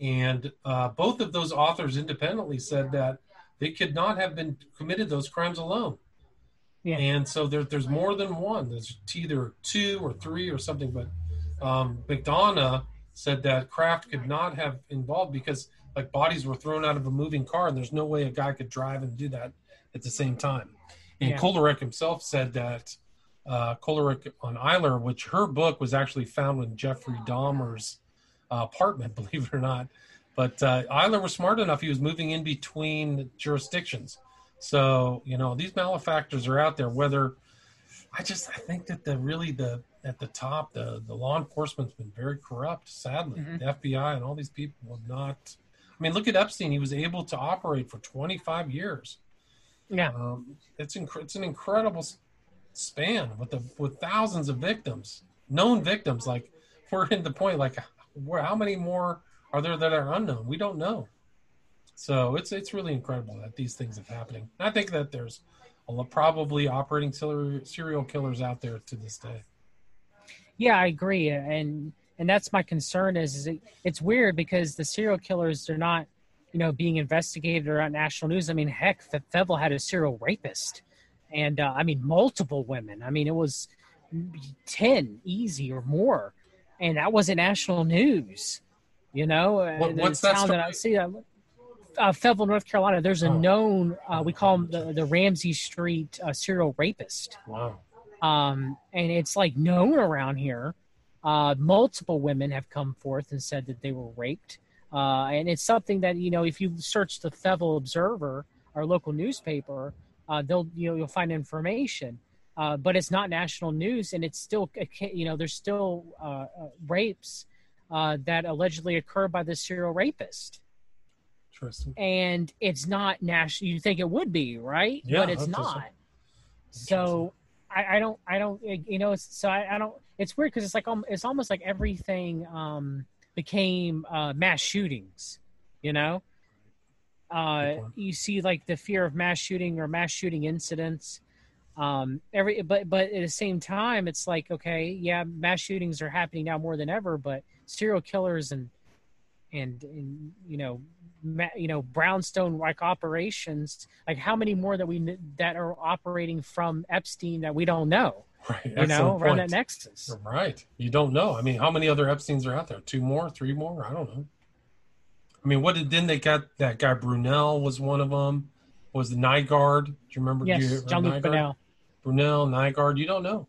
[SPEAKER 1] And uh, both of those authors independently said that they could not have been committed those crimes alone.
[SPEAKER 2] Yeah.
[SPEAKER 1] And so there, there's more than one. There's either two or three or something. But um, McDonough said that Kraft could not have involved because like bodies were thrown out of a moving car, and there's no way a guy could drive and do that at the same time. And
[SPEAKER 2] Yeah.
[SPEAKER 1] Kolarik himself said that uh, Kolarik on Eyler, which her book was actually found in Jeffrey Dahmer's uh, apartment, <laughs> believe it or not. But uh, Eyler was smart enough; he was moving in between jurisdictions. So you know these malefactors are out there. Whether I just I think that the really the at the top the the law enforcement's been very corrupt. Sadly,
[SPEAKER 2] Mhm.
[SPEAKER 1] the FBI and all these people have not. I mean, look at Epstein. He was able to operate for 25 years,
[SPEAKER 2] Yeah,
[SPEAKER 1] um, it's inc- it's an incredible span with the with thousands of victims, known victims. Like we're in the point, like where how many more are there that are unknown? We don't know. So it's it's really incredible that these things are happening. I think that there's a, probably operating serial killers out there to this day.
[SPEAKER 2] Yeah, I agree, and and that's my concern. Is, is it, it's weird because the serial killers they're not, you know, being investigated or on national news. I mean, heck, Fayetteville had a serial rapist, and uh, I mean multiple women. I mean, it was ten easy or more, and that wasn't national news. You know,
[SPEAKER 1] what, what's that? Story?
[SPEAKER 2] that I see that uh, Fayetteville, North Carolina. There's a oh. known uh, we call him the, the Ramsey Street uh, serial rapist.
[SPEAKER 1] Wow.
[SPEAKER 2] Um, and it's like known around here. Uh, multiple women have come forth and said that they were raped. Uh, and it's something that you know, if you search the Fayetteville Observer, our local newspaper, uh, they'll you know you'll find information. Uh, but it's not national news, and it's still you know there's still uh, uh, rapes uh, that allegedly occur by the serial rapist.
[SPEAKER 1] Interesting.
[SPEAKER 2] And it's not national. You think it would be, right?
[SPEAKER 1] Yeah,
[SPEAKER 2] but it's not. So I, I, don't, I don't, you know, so I, I don't. It's weird because it's like um, it's almost like everything um, became uh, mass shootings. You know, uh, you see like the fear of mass shooting or mass shooting incidents. Um, every but but at the same time, it's like okay, yeah, mass shootings are happening now more than ever, but serial killers and and, and you know you know brownstone like operations like how many more that we that are operating from epstein that we don't know <laughs>
[SPEAKER 1] right
[SPEAKER 2] you know around that nexus
[SPEAKER 1] right you don't know i mean how many other epsteins are out there two more three more i don't know i mean what did then they got that guy brunel was one of them was the Nygard? Do you remember?
[SPEAKER 2] Yes,
[SPEAKER 1] you
[SPEAKER 2] Jean-Luc Brunel.
[SPEAKER 1] Brunel, Nygard. You don't know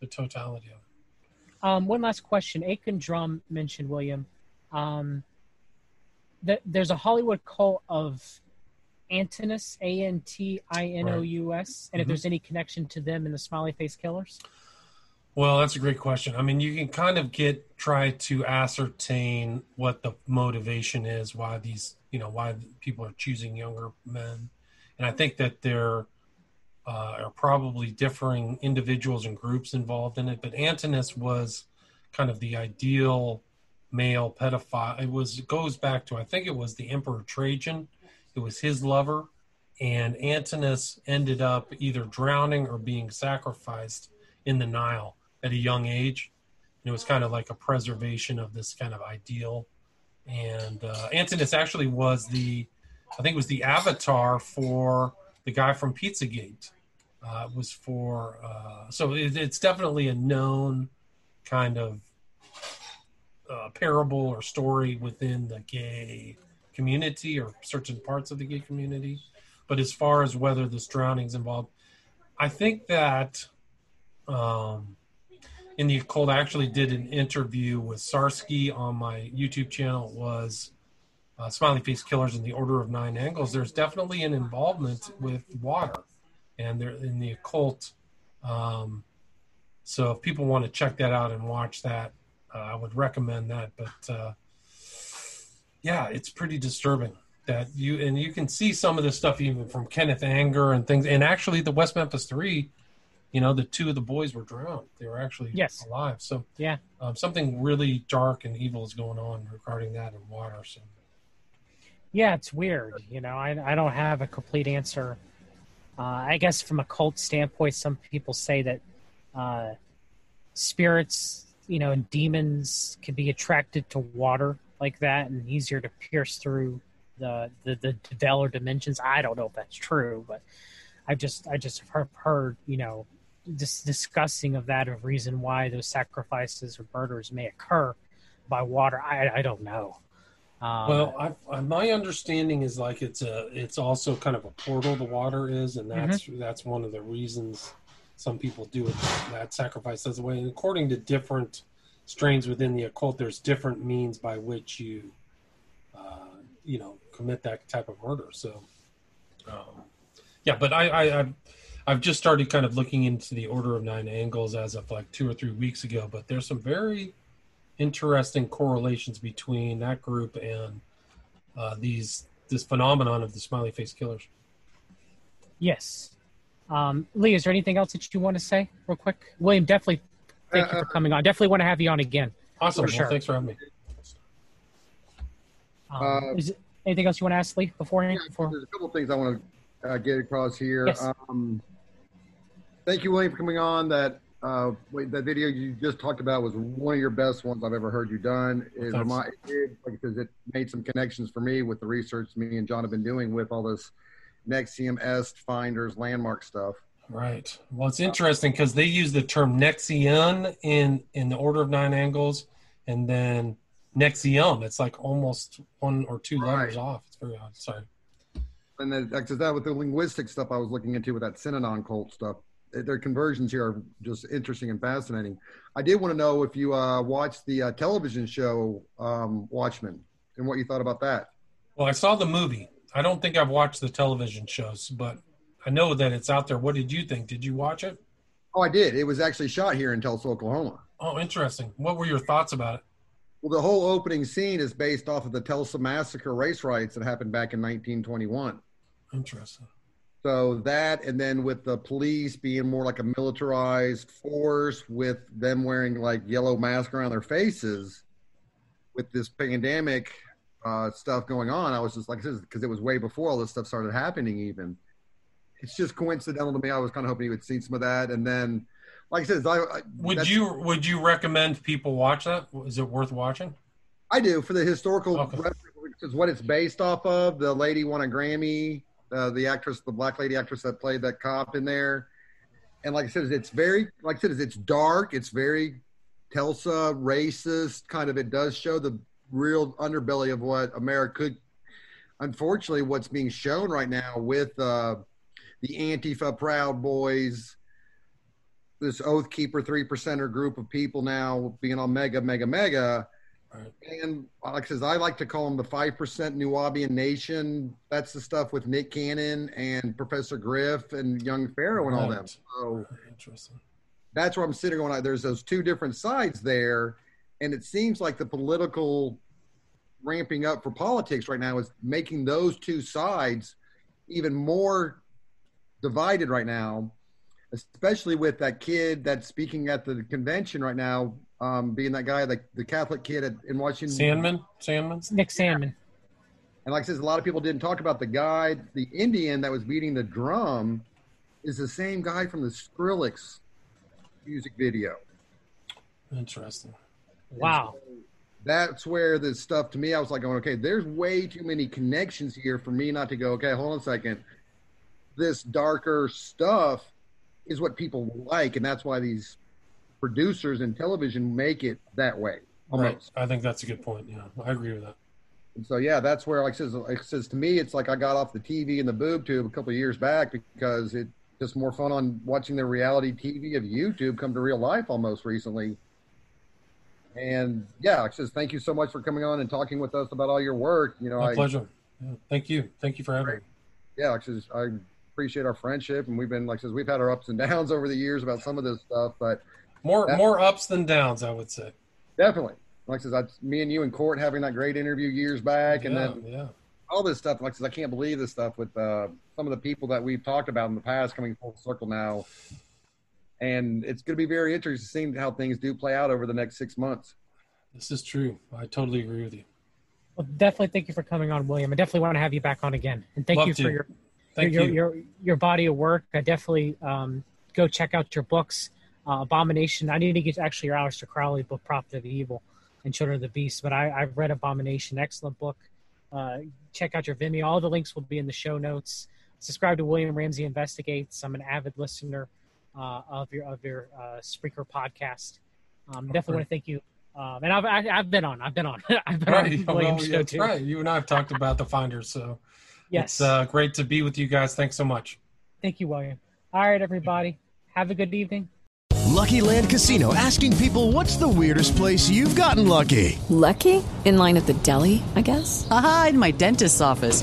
[SPEAKER 1] the totality of it.
[SPEAKER 2] Um, one last question. Aiken Drum mentioned William. Um, that there's a Hollywood cult of Antinous, A N T I N O U S, and mm-hmm. if there's any connection to them in the Smiley Face Killers.
[SPEAKER 1] Well, that's a great question. I mean, you can kind of get try to ascertain what the motivation is, why these, you know, why people are choosing younger men, and I think that there uh, are probably differing individuals and groups involved in it. But Antinous was kind of the ideal male pedophile. It was it goes back to I think it was the Emperor Trajan. It was his lover, and Antinous ended up either drowning or being sacrificed in the Nile at a young age. And it was kind of like a preservation of this kind of ideal. And uh, Antinous actually was the, I think it was the avatar for the guy from Pizzagate. Uh, was for uh, so it, it's definitely a known kind of uh, parable or story within the gay community or certain parts of the gay community. But as far as whether this drowning's involved, I think that um, in the occult, I actually did an interview with Sarsky on my YouTube channel. It was uh, Smiley Face Killers in the Order of Nine Angles. There's definitely an involvement with water, and they're in the occult. Um, so if people want to check that out and watch that, uh, I would recommend that. But uh, yeah, it's pretty disturbing that you and you can see some of this stuff even from Kenneth Anger and things. And actually, the West Memphis Three, you know, the two of the boys were drowned. They were actually
[SPEAKER 2] yes.
[SPEAKER 1] alive. So
[SPEAKER 2] yeah,
[SPEAKER 1] um, something really dark and evil is going on regarding that in water. So
[SPEAKER 2] yeah, it's weird. You know, I I don't have a complete answer. Uh, I guess from a cult standpoint, some people say that uh, spirits you know, and demons can be attracted to water like that and easier to pierce through the the, the veil dimensions. I don't know if that's true, but I've just I just heard, heard you know this discussing of that of reason why those sacrifices or murders may occur by water. I I don't know.
[SPEAKER 1] Um, well, I, I, my understanding is like it's a it's also kind of a portal. The water is, and that's mm-hmm. that's one of the reasons some people do it that sacrifice as a way. And according to different strains within the occult, there's different means by which you, uh, you know, commit that type of murder. So, um, yeah, but I, I, I've, I've just started kind of looking into the Order of Nine Angles as of like two or three weeks ago. But there's some very interesting correlations between that group and uh, these this phenomenon of the smiley face killers.
[SPEAKER 2] Yes. Um, Lee, is there anything else that you want to say, real quick? William, definitely thank you for coming on. Definitely want to have you on again.
[SPEAKER 1] Awesome.
[SPEAKER 2] For
[SPEAKER 1] Well,
[SPEAKER 2] sure.
[SPEAKER 1] thanks for having me.
[SPEAKER 2] Um,
[SPEAKER 3] Uh,
[SPEAKER 2] is it, anything else you want to ask Lee beforehand? Before?
[SPEAKER 3] There's a couple of things I want to uh, get across here.
[SPEAKER 2] Yes.
[SPEAKER 3] Um, thank you, William, for coming on. That uh, wait, that video you just talked about was one of your best ones I've ever heard you done. It,
[SPEAKER 1] Thanks.
[SPEAKER 3] it did, like, because it made some connections for me with the research me and John have been doing with all this NXIVM, Est, Finders, landmark stuff.
[SPEAKER 1] Right. Well, it's interesting because they use the term Nexion in in the order of nine angles, and then NXIVM. It's like almost one or two letters off. It's very odd. Sorry.
[SPEAKER 3] And then that's that with the linguistic stuff I was looking into with that Synanon cult stuff. eh, Their conversions here are just interesting and fascinating. I did want to know if you uh, watched the uh, television show um, Watchmen and what you thought about that.
[SPEAKER 1] Well, I saw the movie. I don't think I've watched the television shows, but I know that it's out there. What did you think? Did you watch it?
[SPEAKER 3] Oh, I did. It was actually shot here in Tulsa, Oklahoma.
[SPEAKER 1] Oh, interesting. What were your thoughts about it?
[SPEAKER 3] Well, the whole opening scene is based off of the Tulsa massacre race riots that happened back in 1921.
[SPEAKER 1] Interesting.
[SPEAKER 3] So that, and then with the police being more like a militarized force, with them wearing like yellow masks around their faces, with this pandemic uh, stuff going on, I was just like, because it was way before all this stuff started happening. Even it's just coincidental to me. I was kind of hoping you would see some of that, and then, like I said, I, I
[SPEAKER 1] Would you would you recommend people watch that? Is it worth watching?
[SPEAKER 3] I do for the historical
[SPEAKER 1] Okay.
[SPEAKER 3] is what it's based off of. The lady won a Grammy, uh, the actress, the black lady actress that played that cop in there. And like I said, it's very, like I said, it's dark. It's very Tulsa racist kind of. It does show the real underbelly of what America could. Unfortunately, what's being shown right now with uh, the Antifa Proud Boys, this Oath Keeper three percenter group of people now being on mega, mega, mega. And like I says, I like to call them the five percent Nubian Nation. That's the stuff with Nick Cannon and Professor Griff and Young Pharaoh and all them.
[SPEAKER 1] Right.
[SPEAKER 3] So
[SPEAKER 1] Interesting.
[SPEAKER 3] that's where I'm sitting on. There's those two different sides there, and it seems like the political ramping up for politics right now is making those two sides even more divided right now, especially with that kid that's speaking at the convention right now, um, being that guy, the, the Catholic kid at, in Washington.
[SPEAKER 1] Sandmann. Sandmann.
[SPEAKER 2] Nick Sandmann.
[SPEAKER 3] And like I said, a lot of people didn't talk about the guy, the Indian that was beating the drum, is the same guy from the Skrillex music video.
[SPEAKER 1] Interesting.
[SPEAKER 2] Wow.
[SPEAKER 3] That's where the stuff to me, I was like, going, okay, there's way too many connections here for me not to go, okay, hold on a second. This darker stuff is what people like, and that's why these producers and television make it that way. Almost.
[SPEAKER 1] Right. I think that's a good point. Yeah, I agree with that.
[SPEAKER 3] And so yeah, that's where like it says like says to me, it's like I got off the TV and the boob tube a couple of years back because it just more fun on watching the reality TV of YouTube come to real life almost recently. And yeah, says thank you so much for coming on and talking with us about all your work. You know,
[SPEAKER 1] My
[SPEAKER 3] I
[SPEAKER 1] pleasure. Yeah. Thank you. Thank you for having me.
[SPEAKER 3] yeah, like I says I appreciate our friendship and we've been like says we've had our ups and downs <laughs> over the years about some of this stuff, but
[SPEAKER 1] More more ups than downs, I would say.
[SPEAKER 3] definitely. Like says, I, me and you and Court having that great interview years back, and
[SPEAKER 1] yeah,
[SPEAKER 3] then
[SPEAKER 1] yeah.
[SPEAKER 3] all this stuff. Like says I can't believe this stuff with uh, some of the people that we've talked about in the past coming full circle now. And it's going to be very interesting to seeing how things do play out over the next six months.
[SPEAKER 1] This is true. I totally agree with you.
[SPEAKER 2] Well, definitely thank you for coming on, William. I definitely want to have you back on again. And thank
[SPEAKER 1] Love
[SPEAKER 2] you
[SPEAKER 1] to.
[SPEAKER 2] for your
[SPEAKER 1] Thank
[SPEAKER 2] your,
[SPEAKER 1] you.
[SPEAKER 2] your your body of work. I definitely um, go check out your books. Uh, Abomination. I need to get actually your Aleister Crowley book, Prophet of the Evil, and Children of the Beast. But I, I've read Abomination. Excellent book. Uh, check out your Vimeo. All the links will be in the show notes. Subscribe to William Ramsey Investigates. I'm an avid listener uh, of your of your uh, Spreaker podcast. Um, definitely want to thank you. Um, and I've I, I've been on. I've been on. <laughs> I've been
[SPEAKER 1] Right.
[SPEAKER 2] on
[SPEAKER 1] Well,
[SPEAKER 2] William's show
[SPEAKER 1] that's
[SPEAKER 2] too.
[SPEAKER 1] right. You and I have talked about the finders, so
[SPEAKER 2] Yes.
[SPEAKER 1] it's uh, great to be with you guys. Thanks so much.
[SPEAKER 2] Thank you, William. All right, everybody. Have a good evening.
[SPEAKER 8] Lucky Land Casino asking people what's the weirdest place you've gotten lucky?
[SPEAKER 9] Lucky? In line at the deli, I guess?
[SPEAKER 10] Aha, in my dentist's office.